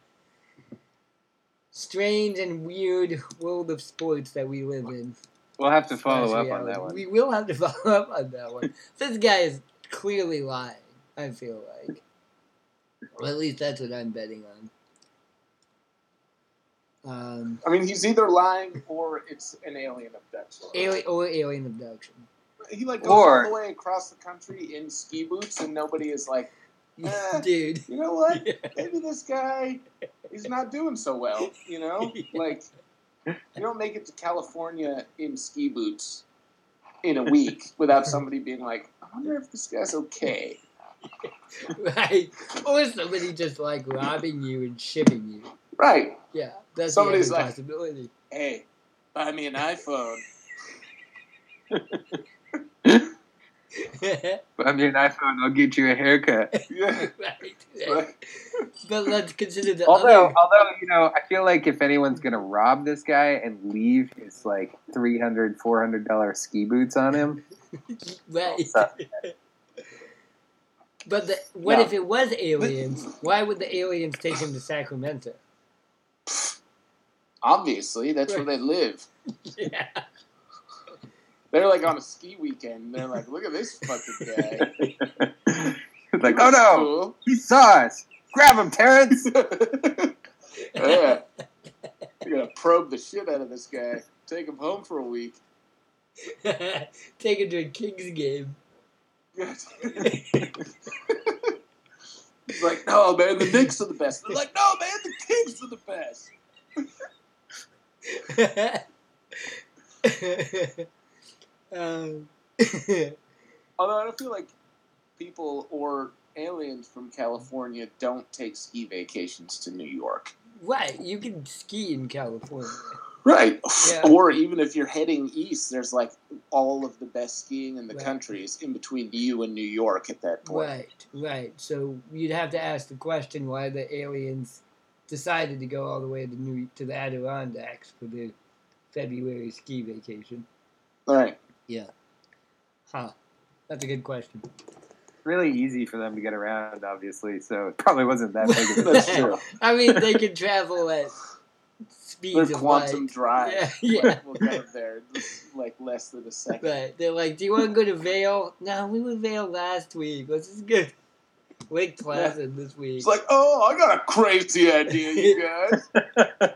Speaker 2: strange and weird world of sports that we live in.
Speaker 3: We'll have to follow
Speaker 2: Slash
Speaker 3: up on that one.
Speaker 2: We will have to follow up on that one. this guy is clearly lying. I feel like, or at least that's what I'm betting on. Um,
Speaker 4: I mean, he's either lying or it's an alien abduction.
Speaker 2: alien or alien abduction.
Speaker 4: He like goes
Speaker 3: Or-
Speaker 4: all the way across the country in ski boots, and nobody is like, Eh.
Speaker 2: Dude.
Speaker 4: you know what? Maybe this guy is not doing so well. You know, like you don't make it to California in ski boots in a week without somebody being like, I wonder if this guy's okay.
Speaker 2: right. Or somebody just like robbing you and shipping you.
Speaker 4: Right?
Speaker 2: Yeah, that's
Speaker 4: Somebody's like-
Speaker 2: possibility.
Speaker 4: Hey, buy me an iPhone.
Speaker 3: I mean, iPhone, I'll get you a haircut.
Speaker 4: Yeah.
Speaker 2: right.
Speaker 4: Right.
Speaker 2: But let's consider the
Speaker 3: Although,
Speaker 2: other.
Speaker 3: although you know, I feel like if anyone's gonna rob this guy and leave his like $300, 400 dollar ski boots on him,
Speaker 2: Right. But the, what
Speaker 4: No.
Speaker 2: if it was aliens? Why would the aliens take him to Sacramento?
Speaker 4: Obviously, that's where they live.
Speaker 2: Yeah.
Speaker 4: They're like on a ski weekend. They're like, look at this fucking guy.
Speaker 3: it's like, oh no, he saw us. Grab him, Terrence.
Speaker 4: yeah. You're gonna probe the shit out of this guy. Take him home for a week.
Speaker 2: take him to a Kings game.
Speaker 4: He's like, no, man, the Knicks are the best. They're like, no, man, the Kings are the best.
Speaker 2: Um,
Speaker 4: Although I don't feel like people or aliens from California don't take ski vacations to New York.
Speaker 2: right, you can ski in California.
Speaker 4: Right.
Speaker 2: Yeah.
Speaker 4: Or even if you're heading east, there's like all of the best skiing in the
Speaker 2: Right.
Speaker 4: country is in between you and New York at that point.
Speaker 2: Right, right. So you'd have to ask the question why the aliens decided to go all the way to New to the Adirondacks for their February ski vacation.
Speaker 4: Right.
Speaker 2: Huh. That's a good question.
Speaker 3: really easy for them to get around, obviously. So it probably wasn't that big of a
Speaker 4: That's true.
Speaker 2: I mean, they can travel at speeds of
Speaker 4: quantum
Speaker 2: light.
Speaker 4: drive.
Speaker 2: Yeah, yeah.
Speaker 4: we'll get there like less than a second.
Speaker 2: Right. They're like, "Do you want to go to Vail?" No, we were Vail last week. Let's just go Lake Placid this week.
Speaker 4: It's like, oh, I got a crazy idea, you guys.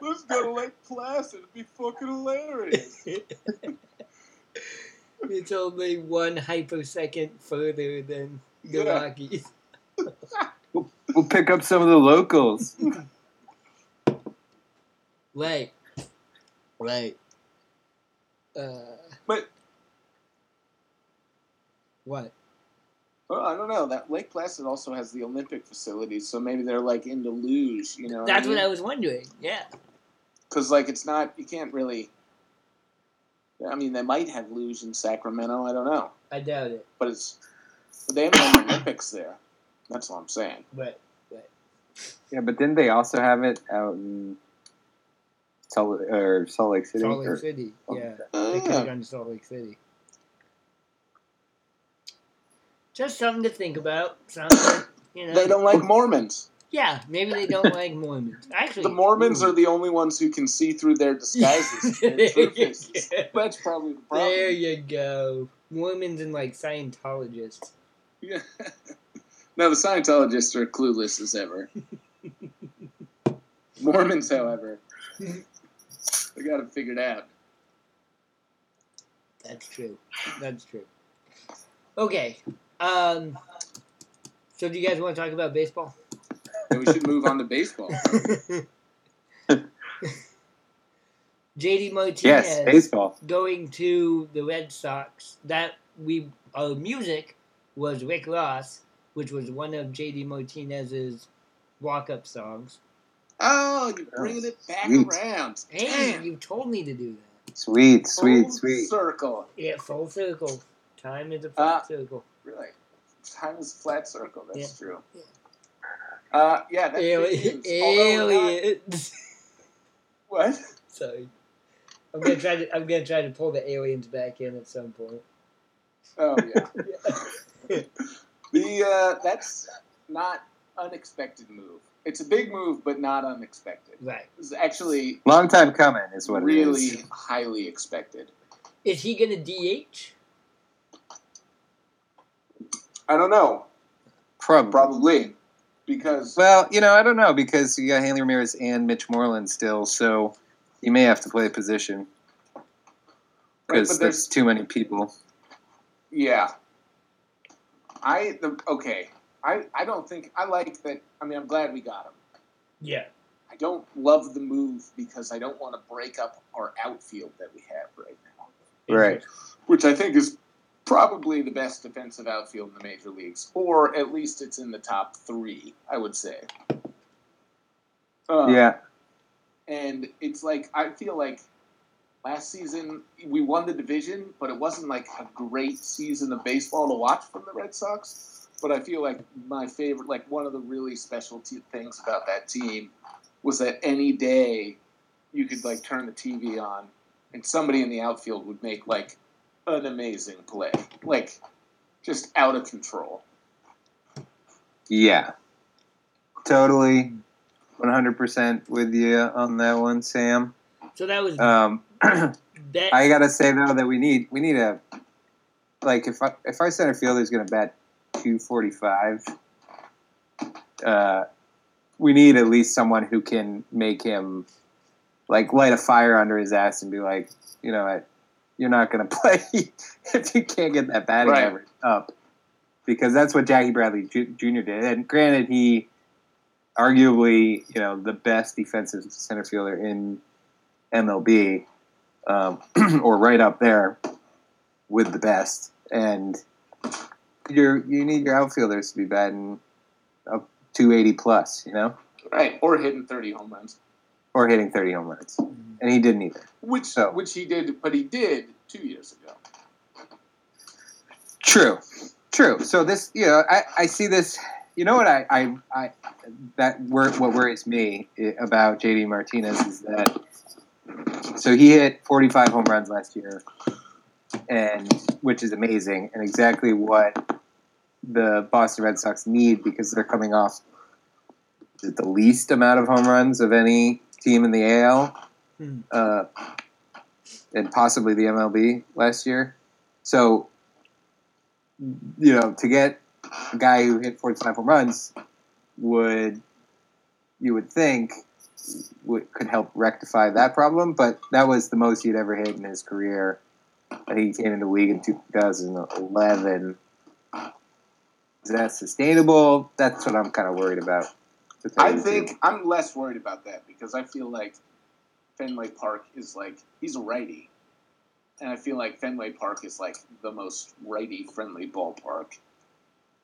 Speaker 4: Let's go to Lake Placid. It'd be fucking hilarious.
Speaker 2: it's only one hypersecond further than the
Speaker 4: Yeah.
Speaker 2: Rockies.
Speaker 3: We'll pick up some of the locals.
Speaker 2: Right. Right. Uh,
Speaker 4: But
Speaker 2: what?
Speaker 4: well, I don't know. That Lake Placid also has the Olympic facilities, so maybe they're like into luge. You know,
Speaker 2: That's what I was wondering. Yeah.
Speaker 4: because like it's not you can't really. I mean, they might have luge in Sacramento. I don't know,
Speaker 2: I doubt it.
Speaker 4: but it's but they have no Olympics there. That's all I'm saying.
Speaker 2: But
Speaker 3: Yeah, but didn't they also have it out in Salt, or Salt Lake City?
Speaker 2: Salt Lake
Speaker 3: Or-
Speaker 2: City.
Speaker 3: oh,
Speaker 2: Yeah.
Speaker 4: Uh,
Speaker 2: They could have gone to Salt Lake City. Just something to think about. Something, you know.
Speaker 4: They don't like Mormons.
Speaker 2: Yeah, maybe they don't like Mormons. Actually,
Speaker 4: The Mormons are the only ones who can see through their disguises. their. That's probably the problem.
Speaker 2: There you go. Mormons and like Scientologists.
Speaker 4: Yeah. no, the Scientologists are clueless as ever. Mormons, however, they got it figured out.
Speaker 2: That's true. That's true. Okay. Um. So, do you guys want to talk about baseball?
Speaker 4: And we should move on to baseball.
Speaker 2: JD Martinez
Speaker 3: Yes, baseball.
Speaker 2: going to the Red Sox. That we our music was Rick Ross, which was one of JD Martinez's walk-up songs.
Speaker 4: Oh, you're bringing it back
Speaker 3: Sweet.
Speaker 4: around.
Speaker 2: Hey,
Speaker 4: Damn.
Speaker 2: you told me to do that.
Speaker 3: Sweet, sweet,
Speaker 4: Full
Speaker 3: sweet.
Speaker 4: Circle.
Speaker 2: Yeah, full circle. Time is a full
Speaker 4: Uh,
Speaker 2: circle.
Speaker 4: Really? Time is a flat circle. That's
Speaker 2: Yeah.
Speaker 4: true.
Speaker 2: Yeah.
Speaker 4: Uh, yeah, that
Speaker 2: Ali-
Speaker 4: fits. Although not-
Speaker 2: aliens.
Speaker 4: What?
Speaker 2: Sorry. I'm gonna try to. I'm gonna try to pull the aliens back in at some point.
Speaker 4: Oh yeah. The uh, that's not unexpected move. It's a big move, but not unexpected.
Speaker 2: Right.
Speaker 4: It's actually
Speaker 3: Long time coming is what
Speaker 4: really
Speaker 3: it is.
Speaker 4: Highly expected.
Speaker 2: Is he gonna DH?
Speaker 4: I don't know,
Speaker 3: Probably.
Speaker 4: probably because
Speaker 3: Well, you know, I don't know because you got Hanley Ramirez and Mitch Moreland still, so you may have to play a position because
Speaker 4: but
Speaker 3: there's
Speaker 4: there's
Speaker 3: too many people.
Speaker 4: yeah. I the okay. I I don't think I like that. I mean, I'm glad we got him.
Speaker 2: Yeah.
Speaker 4: I don't love the move because I don't want to break up our outfield that we have right now.
Speaker 3: Right.
Speaker 4: which I think is probably the best defensive outfield in the major leagues, or at least it's in the top three, I would say. Uh,
Speaker 3: Yeah.
Speaker 4: and it's like I feel like last season we won the division, but it wasn't like a great season of baseball to watch from the Red Sox. But I feel like my favorite, like one of the really special t- things about that team was that any day you could like turn the TV on and somebody in the outfield would make like an amazing play, like just out of control.
Speaker 3: Yeah. Totally 100% with you on that one, Sam.
Speaker 2: So that was
Speaker 3: Um,
Speaker 2: that.
Speaker 3: I gotta say though that we need we need a like if I, if our center fielder is gonna bat 245, uh, we need at least someone who can make him like light a fire under his ass and be like, you know, what, you're not gonna play if you can't get that batting
Speaker 4: Right.
Speaker 3: average up, because that's what Jackie Bradley Jr. did. And granted, he arguably you know the best defensive center fielder in MLB um, or right up there with the best. And you're, you need your outfielders to be batting up 280 plus, you know,
Speaker 4: Right, or hitting thirty home runs,
Speaker 3: or hitting 30 home runs. Mm-hmm. And he didn't either.
Speaker 4: which
Speaker 3: So-
Speaker 4: which he did, but he did two years ago.
Speaker 3: True, true. So this, you know, I, I see this. You know what I, I, I that wor- what worries me about JD Martinez is that so he hit 45 home runs last year, and which is amazing and exactly what the Boston Red Sox need because they're coming off the least amount of home runs of any team in the AL,
Speaker 2: Hmm.
Speaker 3: uh, and possibly the MLB last year. So you know, to get a guy who hit 45 home runs would, you would think, would, could help rectify that problem. But that was the most he'd ever hit in his career. I think he came into the league in 2011. Is that sustainable? That's what I'm kind of worried about.
Speaker 4: I think
Speaker 3: truth.
Speaker 4: I'm less worried about that because I feel like Fenway Park is like he's a righty, and I feel like Fenway Park is like the most righty friendly ballpark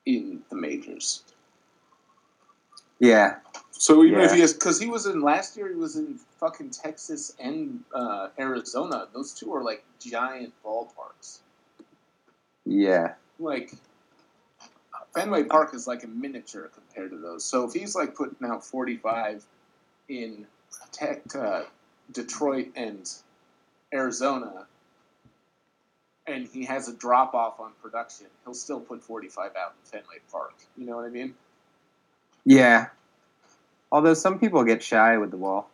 Speaker 4: in the majors.
Speaker 3: Yeah,
Speaker 4: So even if
Speaker 3: Yeah.
Speaker 4: he is, because he was in last year, he was in fucking Texas and uh, Arizona. Those two are like giant ballparks.
Speaker 3: yeah,
Speaker 4: Like Fenway Park is like a miniature compared to those. So if he's like putting out 45 in Tech, uh, Detroit and Arizona, and he has a drop off on production, he'll still put 45 out in Fenway Park. You know what I mean?
Speaker 3: yeah. Although some people get shy with the ball.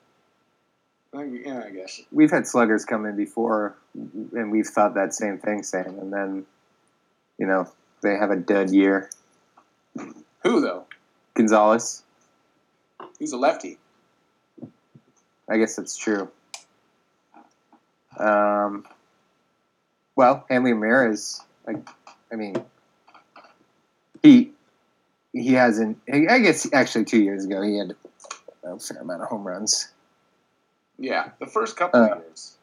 Speaker 4: I, yeah, I guess.
Speaker 3: We've had sluggers come in before, and we've thought that same thing, Sam. And then, you know, they have a dud year.
Speaker 4: Who though?
Speaker 3: Gonzalez,
Speaker 4: He's a lefty.
Speaker 3: I guess that's true. Um, well, Hanley Ramirez, Like, I mean, he he hasn't. I guess actually two years ago he had a fair amount of home runs.
Speaker 4: Yeah, the first couple
Speaker 3: Uh,
Speaker 4: of years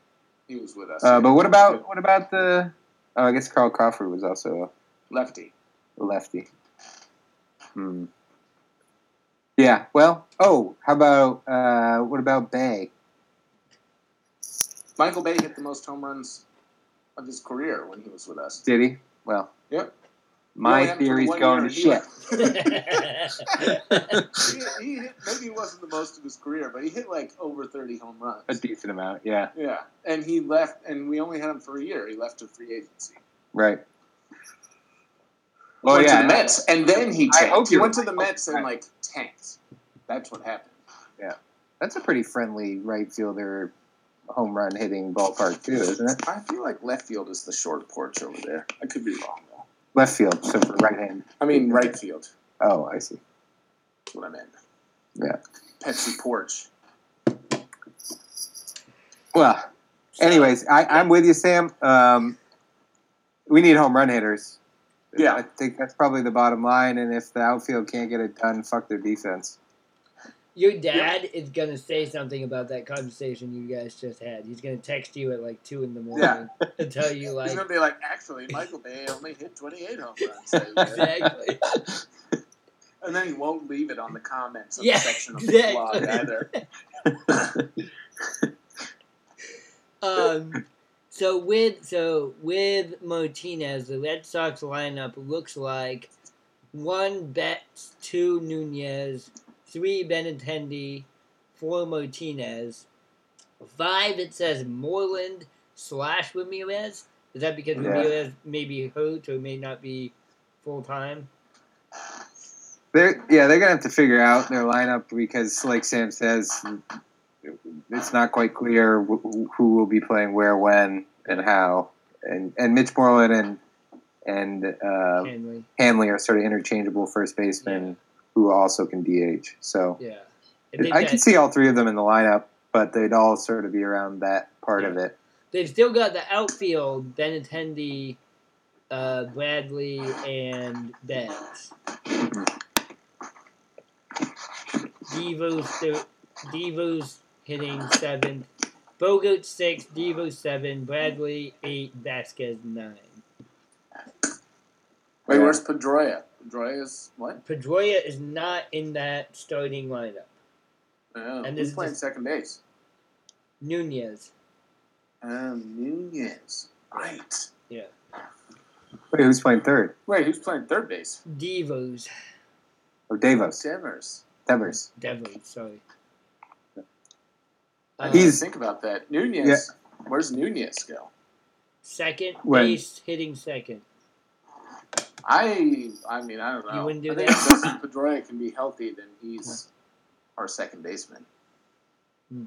Speaker 4: he was with us.
Speaker 3: Uh, but what about what about the? Oh, I guess Carl Crawford was also a
Speaker 4: lefty?
Speaker 3: a lefty. Hmm. Yeah. Well. Oh, how about uh, what about Bay?
Speaker 4: Michael Bay hit the most home runs of his career when he was with us.
Speaker 3: Did he? Well.
Speaker 4: Yep.
Speaker 3: My
Speaker 4: He only had him for
Speaker 3: theory's going to shit.
Speaker 4: He, he hit, maybe he wasn't the most of his career, but he hit like over 30 home runs.
Speaker 3: A decent amount. Yeah.
Speaker 4: Yeah, and he left, and we only had him for a year. He left to free agency.
Speaker 3: Right. Oh
Speaker 4: went
Speaker 3: yeah.
Speaker 4: to the Mets, and then he
Speaker 3: I hope
Speaker 4: He went to the Mets and like tanked. That's what happened.
Speaker 3: Yeah, that's a pretty friendly right fielder home run hitting ballpark too, isn't it?
Speaker 4: I feel like left field is the short porch over there. I could be wrong though.
Speaker 3: Left field, so for right hand.
Speaker 4: I mean right field.
Speaker 3: Oh, I see.
Speaker 4: That's what I meant.
Speaker 3: Yeah.
Speaker 4: Pepsi porch.
Speaker 3: Well, anyways, I, I'm with you, Sam. Um, we need home run hitters.
Speaker 4: Yeah.
Speaker 3: I think that's probably the bottom line. And if the outfield can't get it done, fuck their defense.
Speaker 2: Your dad is gonna say something about that conversation you guys just had. He's gonna text you at like two in the morning
Speaker 4: Yeah.
Speaker 2: and tell you like.
Speaker 4: He's
Speaker 2: like
Speaker 4: gonna be like, actually, Michael Bay only hit 28 home runs.
Speaker 2: exactly.
Speaker 4: And then he won't leave it on the comments of
Speaker 2: Yeah,
Speaker 4: the section of the blog either.
Speaker 2: Um, so with so with Martinez, the Red Sox lineup looks like one Betts, two Nunez, three Benintendi, four Martinez, five. It says Moreland slash Ramirez. Is that because
Speaker 3: Yeah.
Speaker 2: Ramirez may be hurt or may not be full time?
Speaker 3: They're yeah, they're gonna have to figure out their lineup because, like Sam says, it's not quite clear wh- who will be playing where, when, and how. And and Mitch Moreland and and uh,
Speaker 2: Henry,
Speaker 3: Hanley are sort of interchangeable first basemen who also can DH. So
Speaker 2: yeah.
Speaker 3: I can see all three of them in the lineup, but they'd all sort of be around that part of it.
Speaker 2: They've still got the outfield, Benintendi, uh, Bradley, and Betts. Devo's th- Devo's hitting seventh. Bogart six, Devo seven, Bradley eight, Vazquez nine.
Speaker 4: Wait,
Speaker 3: Yeah.
Speaker 4: where's Pedroia? Pedroia's what?
Speaker 2: Pedroia is not in that starting lineup.
Speaker 4: Oh,
Speaker 2: And
Speaker 4: and
Speaker 2: this
Speaker 4: who's
Speaker 2: is
Speaker 4: playing second base?
Speaker 2: Nunez.
Speaker 4: Um, Nunez. Right. Yeah.
Speaker 3: Wait, who's playing third?
Speaker 4: Wait, who's playing third base?
Speaker 2: Devos.
Speaker 3: Oh, Davos.
Speaker 4: Devers.
Speaker 3: Devers.
Speaker 2: Devos, sorry. Uh,
Speaker 4: I
Speaker 3: He's-
Speaker 4: He's think about that. Nunez. Where's Nunez go?
Speaker 2: second
Speaker 3: When-
Speaker 2: base hitting second.
Speaker 4: I I mean I don't know.
Speaker 2: You wouldn't do
Speaker 4: I think
Speaker 2: that?
Speaker 4: if Dustin Pedroia can be healthy, then he's our second baseman.
Speaker 2: Hmm.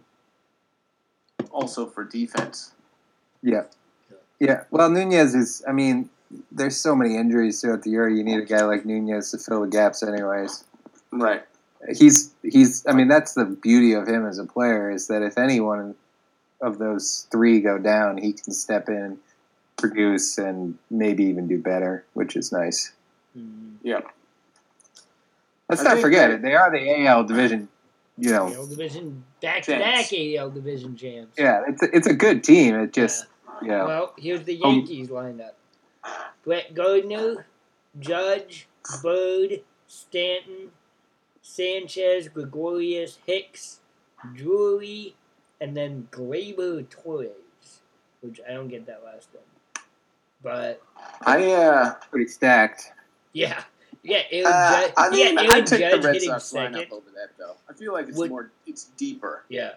Speaker 4: Also for defense.
Speaker 3: Yeah. Yeah. Well, Nunez is, I mean, there's so many injuries throughout the year. You need a guy like Nunez to fill the gaps, anyways.
Speaker 4: Right.
Speaker 3: He's, he's, I mean, that's the beauty of him as a player is that if any one of those three go down, he can step in, produce, and maybe even do better, which is nice.
Speaker 2: Mm.
Speaker 3: Let's
Speaker 4: I
Speaker 3: not forget it. They are the AL division. You know,
Speaker 2: AL division back to back AL division champs.
Speaker 3: yeah, it's a, it's a good team. It just yeah.
Speaker 2: Well, here's the
Speaker 3: Um,
Speaker 2: Yankees lineup: Brett Gardner, Judge, Bird, Stanton, Sanchez, Gregorius, Hicks, Drury, and then Gleyber Torres, which I don't get that last one. But
Speaker 4: I uh,
Speaker 3: pretty stacked.
Speaker 2: yeah, yeah, Aaron
Speaker 4: uh
Speaker 2: Judge,
Speaker 4: I mean,
Speaker 2: yeah,
Speaker 4: I
Speaker 2: Aaron
Speaker 4: take
Speaker 2: Judge
Speaker 4: the Red Sox
Speaker 2: second.
Speaker 4: lineup over that though. I feel like it's
Speaker 2: Would-
Speaker 4: more, it's deeper.
Speaker 2: Yeah.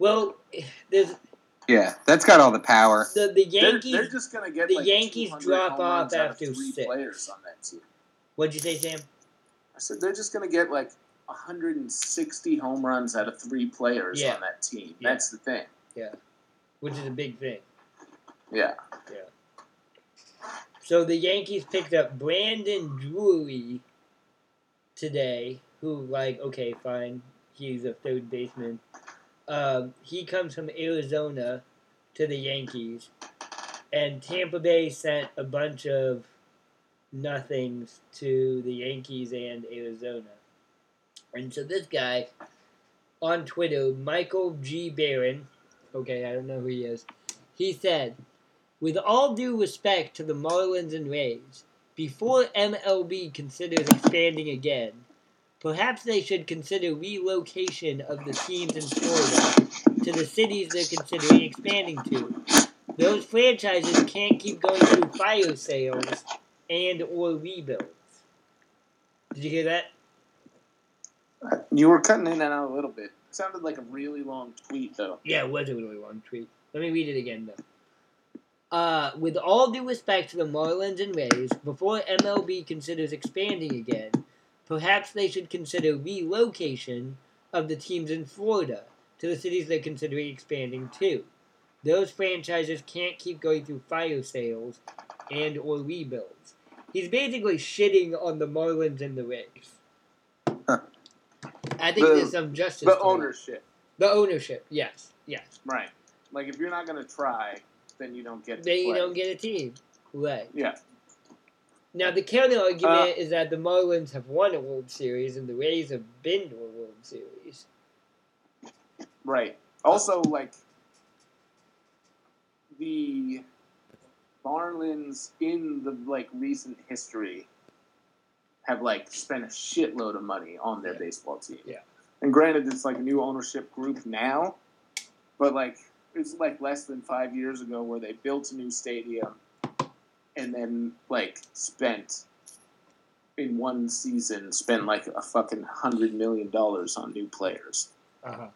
Speaker 2: Well, there's
Speaker 3: Yeah, that's got all the power.
Speaker 2: the the
Speaker 4: They're,
Speaker 2: Yankees.
Speaker 4: they're just gonna get
Speaker 2: the
Speaker 4: like
Speaker 2: Yankees drop off
Speaker 4: runs out of
Speaker 2: after six.
Speaker 4: players on that team.
Speaker 2: What'd you say, Sam?
Speaker 4: I said they're just gonna get like 160 home runs out of three players
Speaker 2: Yeah.
Speaker 4: on that team.
Speaker 2: Yeah.
Speaker 4: That's the thing.
Speaker 2: Yeah, which is a big thing.
Speaker 4: Yeah. Yeah.
Speaker 2: So the Yankees picked up Brandon Drury today, who, like, okay, fine, he's a third baseman. Um, he comes from Arizona to the Yankees, and Tampa Bay sent a bunch of nothings to the Yankees and Arizona. And so this guy on Twitter, Michael G. Barron, okay, I don't know who he is, he said, with all due respect to the Marlins and Rays, before MLB considers expanding again, perhaps they should consider relocation of the teams in Florida to the cities they're considering expanding to. Those franchises can't keep going through fire sales and or rebuilds. Did you hear that?
Speaker 4: You were cutting in and out a little bit. It sounded like a really long tweet though.
Speaker 2: Yeah, it was a really long tweet. Let me read it again, though. Uh, with all due respect to the Marlins and Rays, before MLB considers expanding again, perhaps they should consider relocation of the teams in Florida to the cities they're considering expanding to. Those franchises can't keep going through fire sales and or rebuilds. He's basically shitting on the Marlins and the Rays.
Speaker 3: Huh.
Speaker 2: I think
Speaker 4: The-
Speaker 2: there's some justice.
Speaker 4: The
Speaker 2: to
Speaker 4: ownership,
Speaker 2: The ownership, yes, yes.
Speaker 4: right? Like if you're not gonna try, then you don't get. to
Speaker 2: Then you don't get a team. Right.
Speaker 4: Yeah.
Speaker 2: Now the counter argument
Speaker 4: Uh,
Speaker 2: is that the Marlins have won a World Series and the Rays have been to a World Series.
Speaker 4: Right. Also, like the Marlins in the like recent history have like spent a shitload of money on their
Speaker 2: Yeah.
Speaker 4: baseball team.
Speaker 2: Yeah.
Speaker 4: And granted, it's like a new ownership group now, but like it's like less than five years ago where they built a new stadium and then like spent in one season spent like a fucking hundred million dollars on new players.
Speaker 2: Uh huh.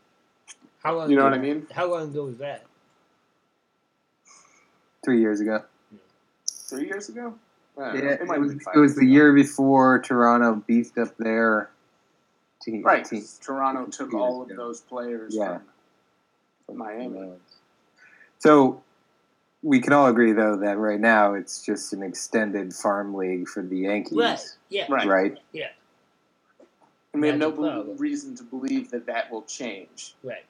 Speaker 2: How long?
Speaker 4: You know
Speaker 2: ago-
Speaker 4: what I mean?
Speaker 2: How long ago was that?
Speaker 3: Three years ago.
Speaker 4: Three years ago? I don't know.
Speaker 3: Yeah, it,
Speaker 4: might have
Speaker 3: was, it was the
Speaker 4: ago.
Speaker 3: year before Toronto beefed up their team.
Speaker 4: Right.
Speaker 3: team.
Speaker 4: 'cause Toronto took
Speaker 3: Years
Speaker 4: all of
Speaker 3: ago.
Speaker 4: those players
Speaker 3: Yeah.
Speaker 4: from, from Miami.
Speaker 3: So we can all agree, though, that right now it's just an extended farm league for the Yankees,
Speaker 2: Right. Yeah.
Speaker 4: Right.
Speaker 3: right?
Speaker 4: And we have no
Speaker 2: That's problem.
Speaker 4: reason to believe that that will change
Speaker 2: Right.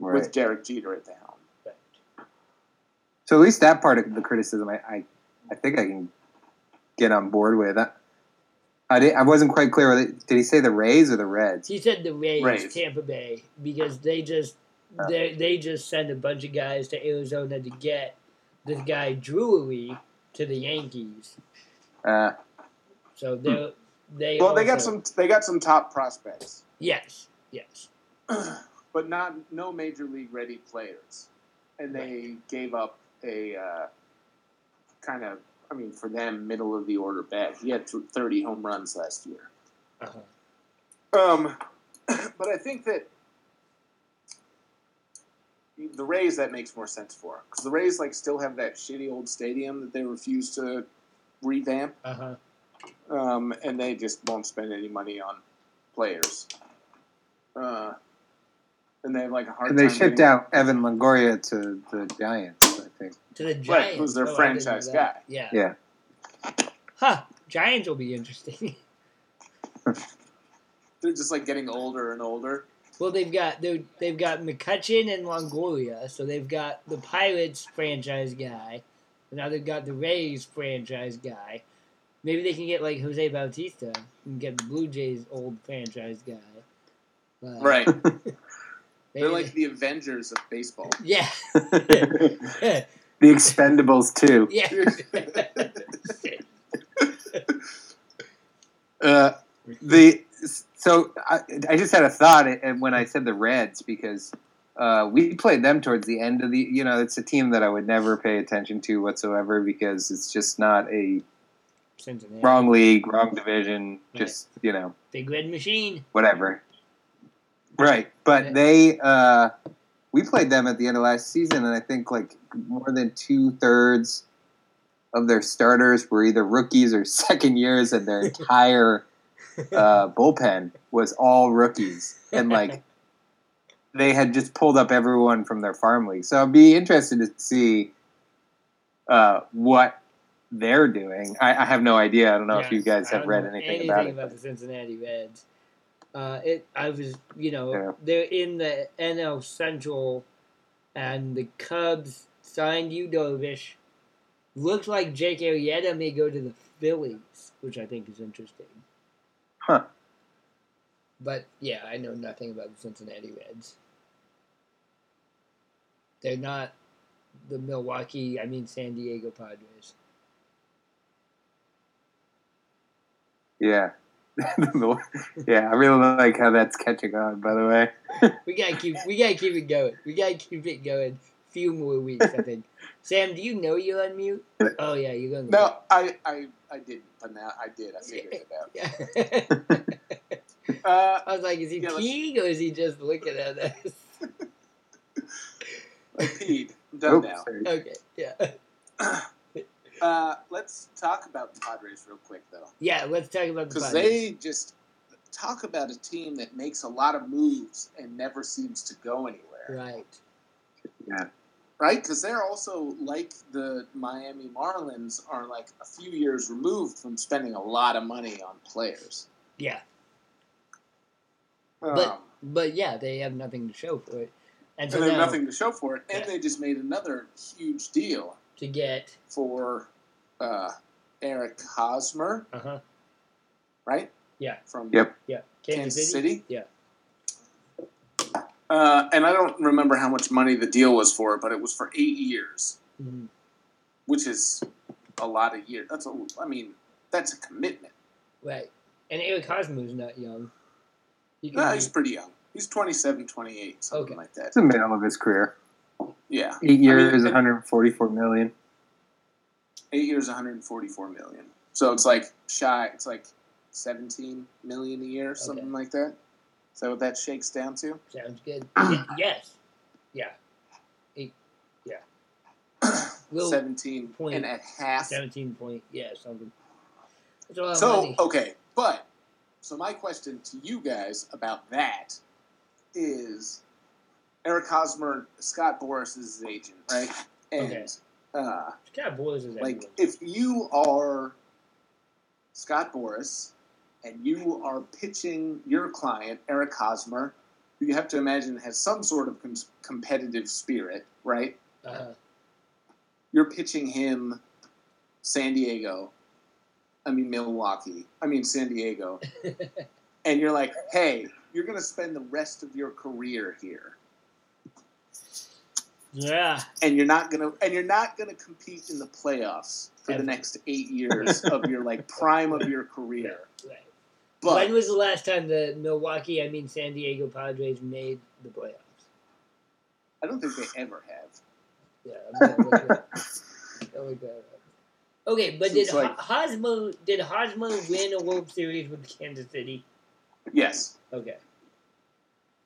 Speaker 3: Right.
Speaker 4: with Derek Jeter at the helm.
Speaker 2: Right.
Speaker 3: So at least that part of the criticism, I, I, I think I can get on board with. I, I, did, I wasn't quite clear. Did he say the Rays or the Reds?
Speaker 2: He said the Rays,
Speaker 4: Rays.
Speaker 2: Tampa Bay, because they just
Speaker 3: Oh.
Speaker 2: they they just send a bunch of guys to Arizona to get this guy Drury to the Yankees.
Speaker 3: Uh,
Speaker 2: So they they
Speaker 4: Well, they got some. They got some top prospects,
Speaker 2: yes yes
Speaker 4: but not no major league ready players, and they gave up a uh, kind of. I mean, for them, middle of the order bat. He had thirty home runs last year.
Speaker 2: uh-huh.
Speaker 4: Um, but I think that the Rays that makes more sense for because the Rays like still have that shitty old stadium that they refuse to revamp,
Speaker 2: Uh-huh.
Speaker 4: um, and they just won't spend any money on players. Uh, and they have like a hard.
Speaker 3: and they shipped
Speaker 4: getting-
Speaker 3: out Evan Longoria to the Giants, I think.
Speaker 2: To the Giants.
Speaker 4: Right, who's their
Speaker 2: Oh, I didn't know
Speaker 4: franchise guy.
Speaker 2: Yeah.
Speaker 3: Yeah.
Speaker 2: Huh. Giants will be interesting.
Speaker 4: They're just like getting older and older.
Speaker 2: well, they've got they they've got McCutchen and Longoria, so they've got the Pirates franchise guy. and Now they've got the Rays franchise guy. Maybe they can get like Jose Bautista and get the Blue Jays old franchise guy. But
Speaker 4: Right.
Speaker 2: maybe
Speaker 4: They're like the Avengers of baseball.
Speaker 2: yeah,
Speaker 3: the Expendables too.
Speaker 2: yeah.
Speaker 3: Uh, the so I, I just had a thought and when I said the Reds because uh, we played them towards the end of the you know it's a team that I would never pay attention to whatsoever because it's just not a
Speaker 2: Cincinnati.
Speaker 3: wrong league, wrong division, just you know
Speaker 2: Big Red Machine.
Speaker 3: whatever. Right, but they uh, we played them at the end of last season, and I think like more than two thirds of their starters were either rookies or second years, and their entire uh, bullpen was all rookies, and like they had just pulled up everyone from their farm league. So I'd be interested to see uh, what they're doing. I, I have no idea. I don't know if you guys have read
Speaker 2: know
Speaker 3: anything, about it.
Speaker 2: about the Cincinnati Reds. Uh, it, I was, you know,
Speaker 3: Yeah.
Speaker 2: they're in the NL Central, and the Cubs signed Yu Darvish. Looks like Jake Arrieta may go to the Phillies, which I think is interesting.
Speaker 3: Huh.
Speaker 2: But yeah, I know nothing about the Cincinnati Reds. They're not the Milwaukee, I mean San Diego Padres.
Speaker 3: Yeah. yeah, I really like how that's catching on, by the way.
Speaker 2: We gotta keep we gotta keep it going. We gotta keep it going. A few more weeks, I think. Sam, do you know you're on mute? Oh yeah, you're on
Speaker 4: No, I, I, I didn't, but now I did. I figured it out. Uh,
Speaker 2: I was like, is he
Speaker 4: Yeah,
Speaker 2: peeing or is he just looking at us?
Speaker 4: I peed. I'm done
Speaker 3: Oh,
Speaker 4: now.
Speaker 3: sorry.
Speaker 2: Okay, yeah,
Speaker 4: Uh, let's talk about the Padres real quick, though,
Speaker 2: yeah. Let's talk about the
Speaker 4: because
Speaker 2: Padres.
Speaker 4: they just talk about a team that makes a lot of moves and never seems to go anywhere.
Speaker 2: right.
Speaker 3: Yeah.
Speaker 4: right? Because they're also like the Miami Marlins are like a few years removed from spending a lot of money on players.
Speaker 2: Yeah,
Speaker 4: Um,
Speaker 2: But- but yeah, they have nothing to show for it, and so
Speaker 4: and they have nothing to show for it, and
Speaker 2: Yeah.
Speaker 4: they just made another huge deal
Speaker 2: to get
Speaker 4: for uh, Eric Hosmer,
Speaker 2: uh huh
Speaker 4: right?
Speaker 2: Yeah.
Speaker 4: From
Speaker 3: Yep.
Speaker 2: yeah
Speaker 4: Kansas City.
Speaker 2: Yeah.
Speaker 4: Uh, and I don't remember how much money the deal was for, but it was for eight years,
Speaker 2: Mhm.
Speaker 4: which is a lot of years. That's a, I mean, that's a commitment.
Speaker 2: right. And Eric Hosmer's not young. He
Speaker 4: No,
Speaker 2: be-
Speaker 4: he's pretty young. He's 27, 28, something
Speaker 2: Okay.
Speaker 4: like that.
Speaker 3: It's the middle of his career.
Speaker 4: Yeah.
Speaker 3: Eight years,
Speaker 4: and-
Speaker 3: 144 million.
Speaker 4: Eight years, 144 million. So it's like shy. It's like 17 million a year, something like that. Is that what that shakes down to?
Speaker 2: sounds good. Yes. Yeah. Eight. Yeah. Little
Speaker 4: 17
Speaker 2: point
Speaker 4: and a half.
Speaker 2: Seventeen point. Yeah, something. That's a lot of
Speaker 4: So
Speaker 2: money.
Speaker 4: okay, but so my question to you guys about that is Eric Hosmer, Scott Boras is his agent, right? And
Speaker 2: Okay.
Speaker 4: uh,
Speaker 2: Scott Boras is
Speaker 4: agent.
Speaker 2: like
Speaker 4: if you are Scott Boras and you are pitching your client Eric Hosmer, who you have to imagine has some sort of com- competitive spirit, right?
Speaker 2: Uh-huh.
Speaker 4: You're pitching him San Diego, I mean Milwaukee, I mean San Diego, and you're like, hey, you're going to spend the rest of your career here.
Speaker 2: Yeah.
Speaker 4: and you're not gonna and you're not gonna compete in the playoffs for
Speaker 2: Ever.
Speaker 4: the next eight years of your like prime of your career.
Speaker 2: Right.
Speaker 4: But
Speaker 2: when was the last time the Milwaukee, I mean San Diego Padres made the playoffs?
Speaker 4: I don't think they ever have.
Speaker 2: Yeah. I'm gonna look it up. I'll look that up. Okay, but did
Speaker 4: like-
Speaker 2: Ho- Hosmer did Hosmer win a World Series with Kansas City?
Speaker 4: Yes.
Speaker 2: Okay.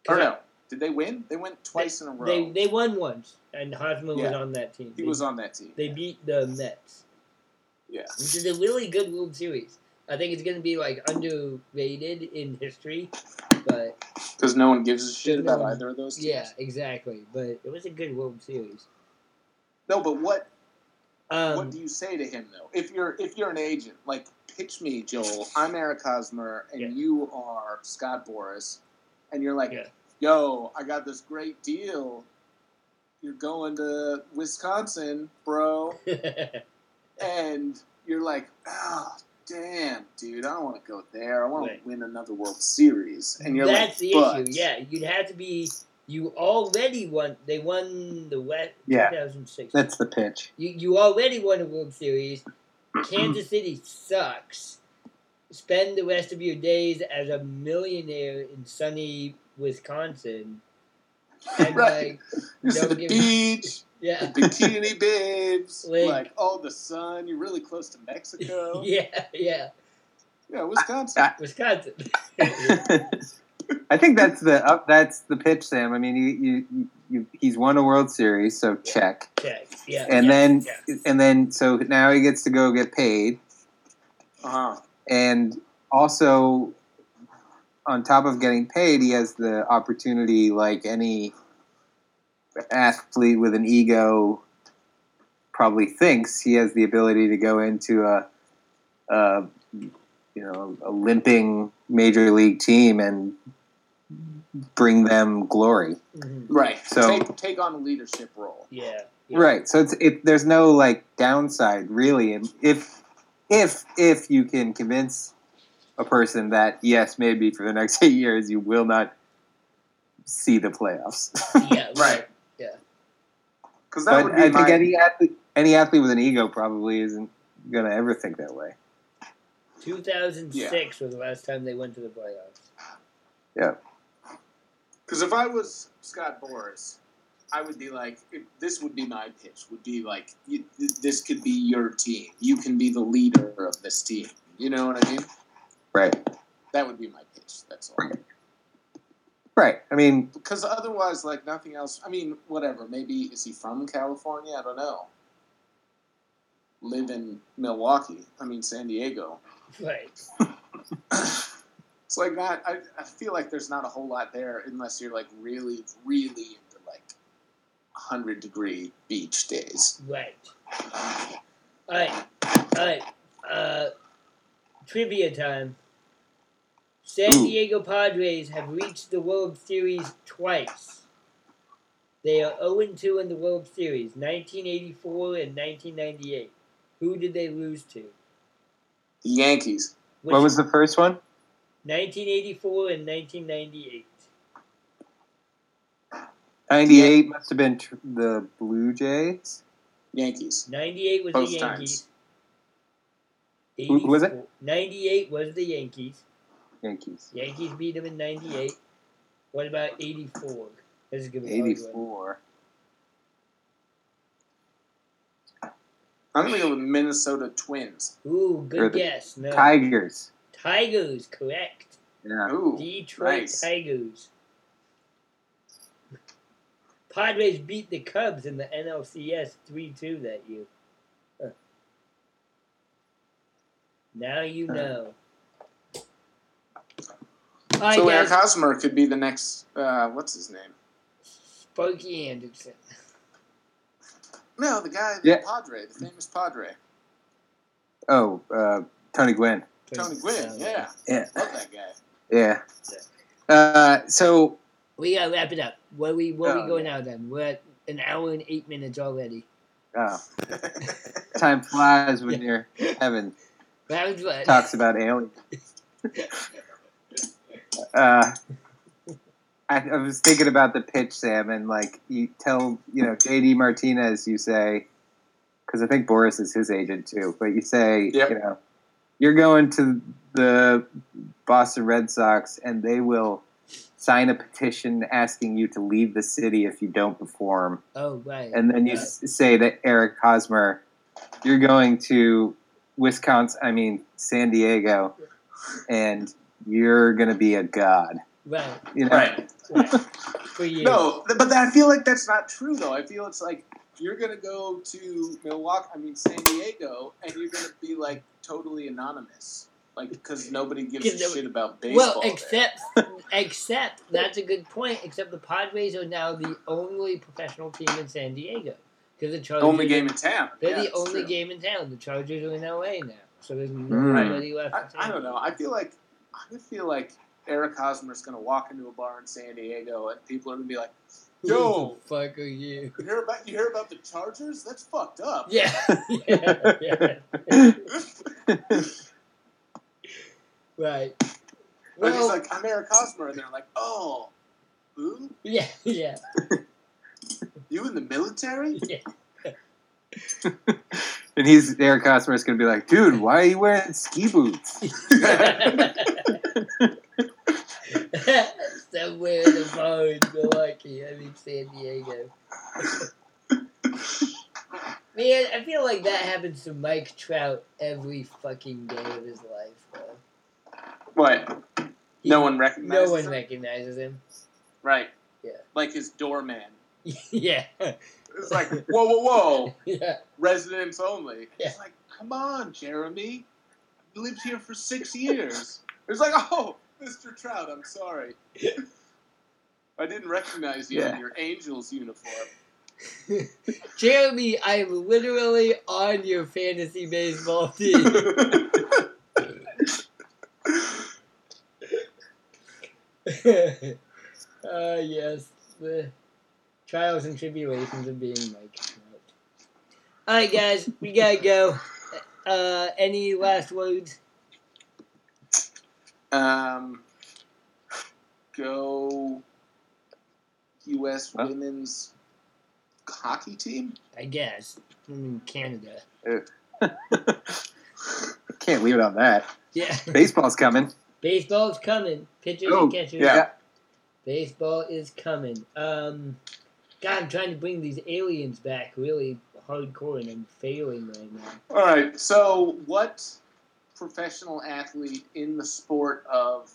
Speaker 4: Or no? Did they win? They went twice in a row.
Speaker 2: They they won once, and Hosmer was on that team.
Speaker 4: he
Speaker 2: They-
Speaker 4: was on that team.
Speaker 2: They beat the Mets,
Speaker 4: Yeah.
Speaker 2: which is a really good World Series. I think it's going to be like underrated in history, but
Speaker 4: Because no one gives a shit
Speaker 2: No
Speaker 4: about
Speaker 2: one-
Speaker 4: either of those teams.
Speaker 2: yeah, exactly. But it was a good World Series.
Speaker 4: No, but what
Speaker 2: Um,
Speaker 4: what do you say to him though? If you're if you're an agent, like pitch me, Joel. I'm Eric Hosmer, and
Speaker 2: Yeah.
Speaker 4: you are Scott Boras, and you're like,
Speaker 2: Yeah.
Speaker 4: "Yo, I got this great deal. You're going to Wisconsin, bro." and you're like, ah, damn, dude, I don't want to go there. I want
Speaker 2: Right.
Speaker 4: to win another World Series. And you're
Speaker 2: That's
Speaker 4: like, That's
Speaker 2: the
Speaker 4: but
Speaker 2: issue. Yeah, you'd have to be. You already won. They won the West
Speaker 3: Yeah.
Speaker 2: 2006.
Speaker 3: That's the pitch.
Speaker 2: You you already won a World Series. Kansas City sucks. Spend the rest of your days as a millionaire in sunny Wisconsin. And
Speaker 4: Right. This is
Speaker 2: don't
Speaker 4: the
Speaker 2: give-
Speaker 4: beach,
Speaker 2: yeah,
Speaker 4: bikini babes,
Speaker 2: Like-
Speaker 4: like, oh, the sun. You're really close to Mexico.
Speaker 2: yeah, yeah,
Speaker 4: yeah, Wisconsin.
Speaker 2: Wisconsin.
Speaker 3: I think that's the up. That's the pitch, Sam. I mean, you, you, you, you he's won a World Series, so check.
Speaker 2: Check. Yeah,
Speaker 3: And
Speaker 2: yeah,
Speaker 3: then,
Speaker 2: yeah.
Speaker 3: and then, so now he gets to go get paid,
Speaker 4: Uh huh.
Speaker 3: and also, on top of getting paid, he has the opportunity, like any athlete with an ego, probably thinks he has the ability to go into a, a you know, a limping major league team and bring them glory.
Speaker 2: Mhm.
Speaker 4: Right.
Speaker 3: So-
Speaker 4: take, take on a leadership role.
Speaker 2: yeah, yeah.
Speaker 3: Right. So it's it, there's no like downside really, and if if if you can convince a person that yes, maybe for the next eight years you will not see the playoffs.
Speaker 2: Yeah,
Speaker 4: Right.
Speaker 2: Yeah.
Speaker 4: Because that
Speaker 3: but
Speaker 4: would be
Speaker 3: I think
Speaker 4: my.
Speaker 3: any athlete, any athlete with an ego probably isn't gonna ever think that way.
Speaker 2: 2006 was the last time they went to the playoffs. Yeah.
Speaker 4: Because if I was Scott Boras, I would be like, if, this would be my pitch. Would be like, you, this could be your team. You can be the leader of this team. You know what I mean?
Speaker 3: Right.
Speaker 4: That would be my pitch. That's all.
Speaker 3: Right. I mean,
Speaker 4: Because otherwise, like nothing else. I mean, whatever. Maybe is he from California? I don't know. Live in Milwaukee. I mean, San Diego.
Speaker 2: Right.
Speaker 4: It's like not. I, I feel like there's not a whole lot there unless you're like really, really into like hundred degree beach days.
Speaker 2: Right. All right. All right. Uh, trivia time. San
Speaker 3: Ooh.
Speaker 2: Diego Padres have reached the World Series twice. They are 0 2 in the World Series, 1984 and 1998. Who did they lose to?
Speaker 4: The Yankees.
Speaker 2: Which-
Speaker 3: what was the first one?
Speaker 2: 1984 and 1998.
Speaker 3: Ninety eight must have been tr- the Blue Jays.
Speaker 4: Yankees.
Speaker 2: 98 was
Speaker 4: Both
Speaker 2: the. Yankees.
Speaker 3: Who- who was it?
Speaker 2: 98 was the Yankees.
Speaker 3: Yankees.
Speaker 2: Yankees beat them in 98. What about 84? This is going to be a
Speaker 3: Eighty
Speaker 2: one.
Speaker 3: four.
Speaker 4: I'm gonna go with Minnesota Twins.
Speaker 2: Ooh, good guess. No.
Speaker 3: Tigers.
Speaker 2: Tigers, correct.
Speaker 3: Yeah.
Speaker 4: Ooh,
Speaker 2: Detroit
Speaker 4: nice.
Speaker 2: Tigers. Padres beat the Cubs in the NLCS 3 2 that year. Huh. Now you
Speaker 3: Huh.
Speaker 2: know. All right,
Speaker 4: so Eric
Speaker 2: guys.
Speaker 4: Hosmer could be the next. Uh, what's his name?
Speaker 2: Sparky Anderson.
Speaker 4: No, the guy, the
Speaker 3: Yeah.
Speaker 4: Padre, the famous Padre,
Speaker 3: Oh, uh, Tony Gwynn.
Speaker 4: Tony Gwynn. Yeah,
Speaker 3: Yeah.
Speaker 4: love that guy.
Speaker 3: Yeah. Uh, so
Speaker 2: We gotta wrap it up. Where we where we
Speaker 3: Oh,
Speaker 2: going now then? We're at an hour and eight minutes already.
Speaker 3: oh, time flies when you're having
Speaker 2: That was fun.
Speaker 3: talks about aliens. Uh, I, I was thinking about the pitch, Sam, and like you tell, you know, JD Martinez, you say, because I think Boras is his agent too, but you say,
Speaker 4: Yep.
Speaker 3: you know, you're going to the Boston Red Sox, and they will sign a petition asking you to leave the city if you don't perform.
Speaker 2: Oh right.
Speaker 3: And then you
Speaker 2: Right.
Speaker 3: say that Eric Hosmer, you're going to Wisconsin, I mean San Diego, and you're going to be a god.
Speaker 2: right.
Speaker 3: You know,
Speaker 4: right.
Speaker 2: right. For you.
Speaker 4: No, but that, I feel like that's not true though. I feel it's like you're gonna go to Milwaukee, I mean San Diego, and you're gonna be like totally anonymous, like because nobody gives a
Speaker 2: them-
Speaker 4: shit about baseball.
Speaker 2: Well,
Speaker 4: there.
Speaker 2: except except that's a good point. Except the Padres are now the only professional team in San Diego because the Chargers
Speaker 4: only
Speaker 2: are-
Speaker 4: game in town.
Speaker 2: They're
Speaker 4: Yeah,
Speaker 2: the only
Speaker 4: true.
Speaker 2: game in town. The Chargers are in LA now, so there's
Speaker 3: Right.
Speaker 2: nobody left.
Speaker 4: I, I don't know. I feel like I feel like Eric Hosmer is gonna walk into a bar in San Diego, and people are gonna be like, "Yo,
Speaker 2: Who the fuck are you?
Speaker 4: you hear about you hear about the Chargers? That's fucked up."
Speaker 2: Yeah, yeah, yeah. Right.
Speaker 4: But he's
Speaker 2: Well,
Speaker 4: like, I'm Eric Hosmer, and they're like, oh, who?
Speaker 2: yeah, yeah.
Speaker 4: You in the military?
Speaker 3: And he's Eric Hosmer is going to be like, dude, why are you wearing ski boots?
Speaker 2: Somewhere in the forest, Milwaukee, I mean San Diego. Man, I feel like that happens to Mike Trout every fucking day of his life. Bro.
Speaker 4: What?
Speaker 2: He-
Speaker 4: No one recognizes
Speaker 2: No one
Speaker 4: him?
Speaker 2: recognizes him.
Speaker 4: Right.
Speaker 2: Yeah.
Speaker 4: Like his doorman.
Speaker 2: yeah,
Speaker 4: It's like, whoa, whoa, whoa.
Speaker 2: yeah.
Speaker 4: Residents only.
Speaker 2: Yeah.
Speaker 4: It's like, come on, Jeremy. You lived here for six years. It's like, oh, Mr. Trout, I'm sorry. I didn't recognize you
Speaker 3: Yeah.
Speaker 4: in your Angels uniform.
Speaker 2: Jeremy, I'm literally on your fantasy baseball team. uh, yes, the trials and tribulations of being Mike Trout. All right, guys, we gotta go. Uh, any last words?
Speaker 4: um, go U.S.
Speaker 3: Huh?
Speaker 4: women's hockey team.
Speaker 2: I guess. I mean, Canada.
Speaker 3: Can't leave it on that.
Speaker 2: Yeah,
Speaker 3: Baseball's coming.
Speaker 2: baseball's coming. Pitchers
Speaker 3: Oh,
Speaker 2: and catchers.
Speaker 4: yeah.
Speaker 2: Baseball is coming. Um, God, I'm trying to bring these aliens back really hardcore, and I'm failing right now.
Speaker 4: All right. So, what professional athlete in the sport of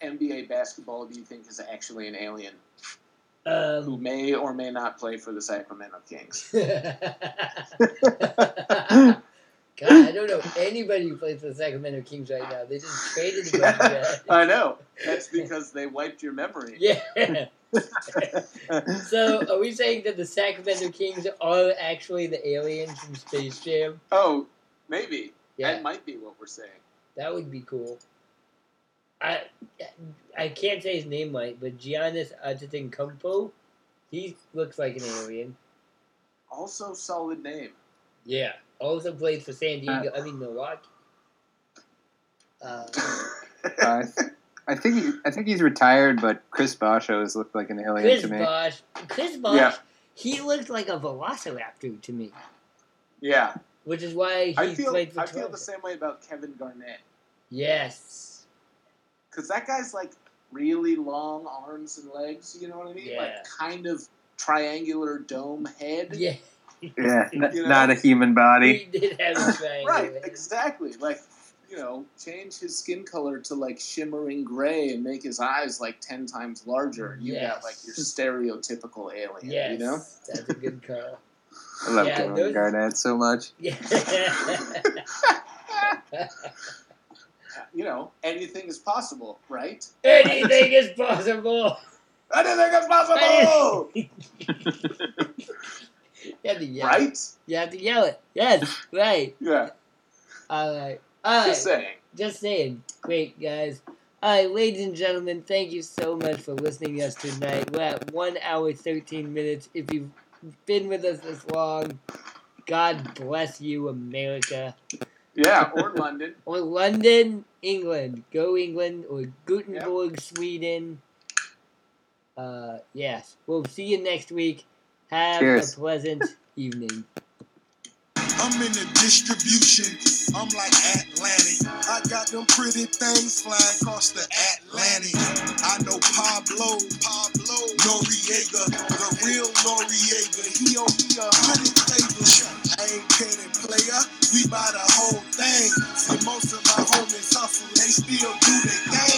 Speaker 4: NBA basketball do you think is actually an alien who
Speaker 2: Um,
Speaker 4: may or may not play for the Sacramento Kings?
Speaker 2: God, I don't know anybody who plays for the Sacramento Kings right now. They just traded bunch.
Speaker 4: I know. That's because they wiped your memory.
Speaker 2: Yeah. so, are we saying that the Sacramento Kings are actually the aliens from Space Jam?
Speaker 4: Oh, maybe.
Speaker 2: Yeah,
Speaker 4: That might be what we're saying.
Speaker 2: that would be cool. I I can't say his name right, but Giannis Antetokounmpo, he looks like an alien.
Speaker 4: Also, solid name.
Speaker 2: Yeah. Also played for San Diego. I mean Milwaukee. Uh,
Speaker 3: Uh, I think he, I think he's retired, but Chris Bosh always looked like an alien
Speaker 2: Chris
Speaker 3: to me.
Speaker 2: Bosh. Chris Bosh.
Speaker 4: Yeah.
Speaker 2: He looked like a Velociraptor to me,
Speaker 4: yeah.
Speaker 2: which is why he
Speaker 4: I feel
Speaker 2: played for
Speaker 4: I feel the same way about Kevin Garnett.
Speaker 2: Yes.
Speaker 4: Because that guy's like really long arms and legs, you know what I mean?
Speaker 2: Yeah.
Speaker 4: Like kind of triangular dome head.
Speaker 2: Yeah.
Speaker 3: Yeah, n-
Speaker 4: You know?
Speaker 3: not a human body.
Speaker 2: He did have a triangle.
Speaker 4: Right, exactly. Like, you know, change his skin color to like shimmering gray and make his eyes like ten times larger. and You got like your stereotypical alien.
Speaker 2: Yes.
Speaker 4: You know?
Speaker 2: That's a good call.
Speaker 3: I love
Speaker 2: Yeah,
Speaker 3: Kevin
Speaker 2: those-
Speaker 3: Garnett so much.
Speaker 2: Yeah.
Speaker 4: You know, anything is possible, right?
Speaker 2: Anything is possible.
Speaker 4: Anything is possible,
Speaker 2: You have to yell.
Speaker 4: right?
Speaker 2: You have to yell it. Yes. Right.
Speaker 4: Yeah.
Speaker 2: All right. All right.
Speaker 4: Just saying.
Speaker 2: Just saying. Great, guys. All right, ladies and gentlemen, thank you so much for listening to us tonight. We're at 1 hour, 13 minutes. If you've been with us this long, God bless you, America.
Speaker 4: Yeah, or London.
Speaker 2: Or London, England. Go England. Or Gutenberg, Sweden. Uh, yes. We'll see you next week. Have
Speaker 3: Cheers.
Speaker 2: a pleasant evening.
Speaker 1: I'm in the distribution. I'm like Atlantic. I got them pretty things flying across the Atlantic. I know Pablo, Pablo Noriega, the real Noriega. He owe me a hundred favors. I ain't petty player. We buy the whole thing. See, most of my homies hustle. They still do their thing.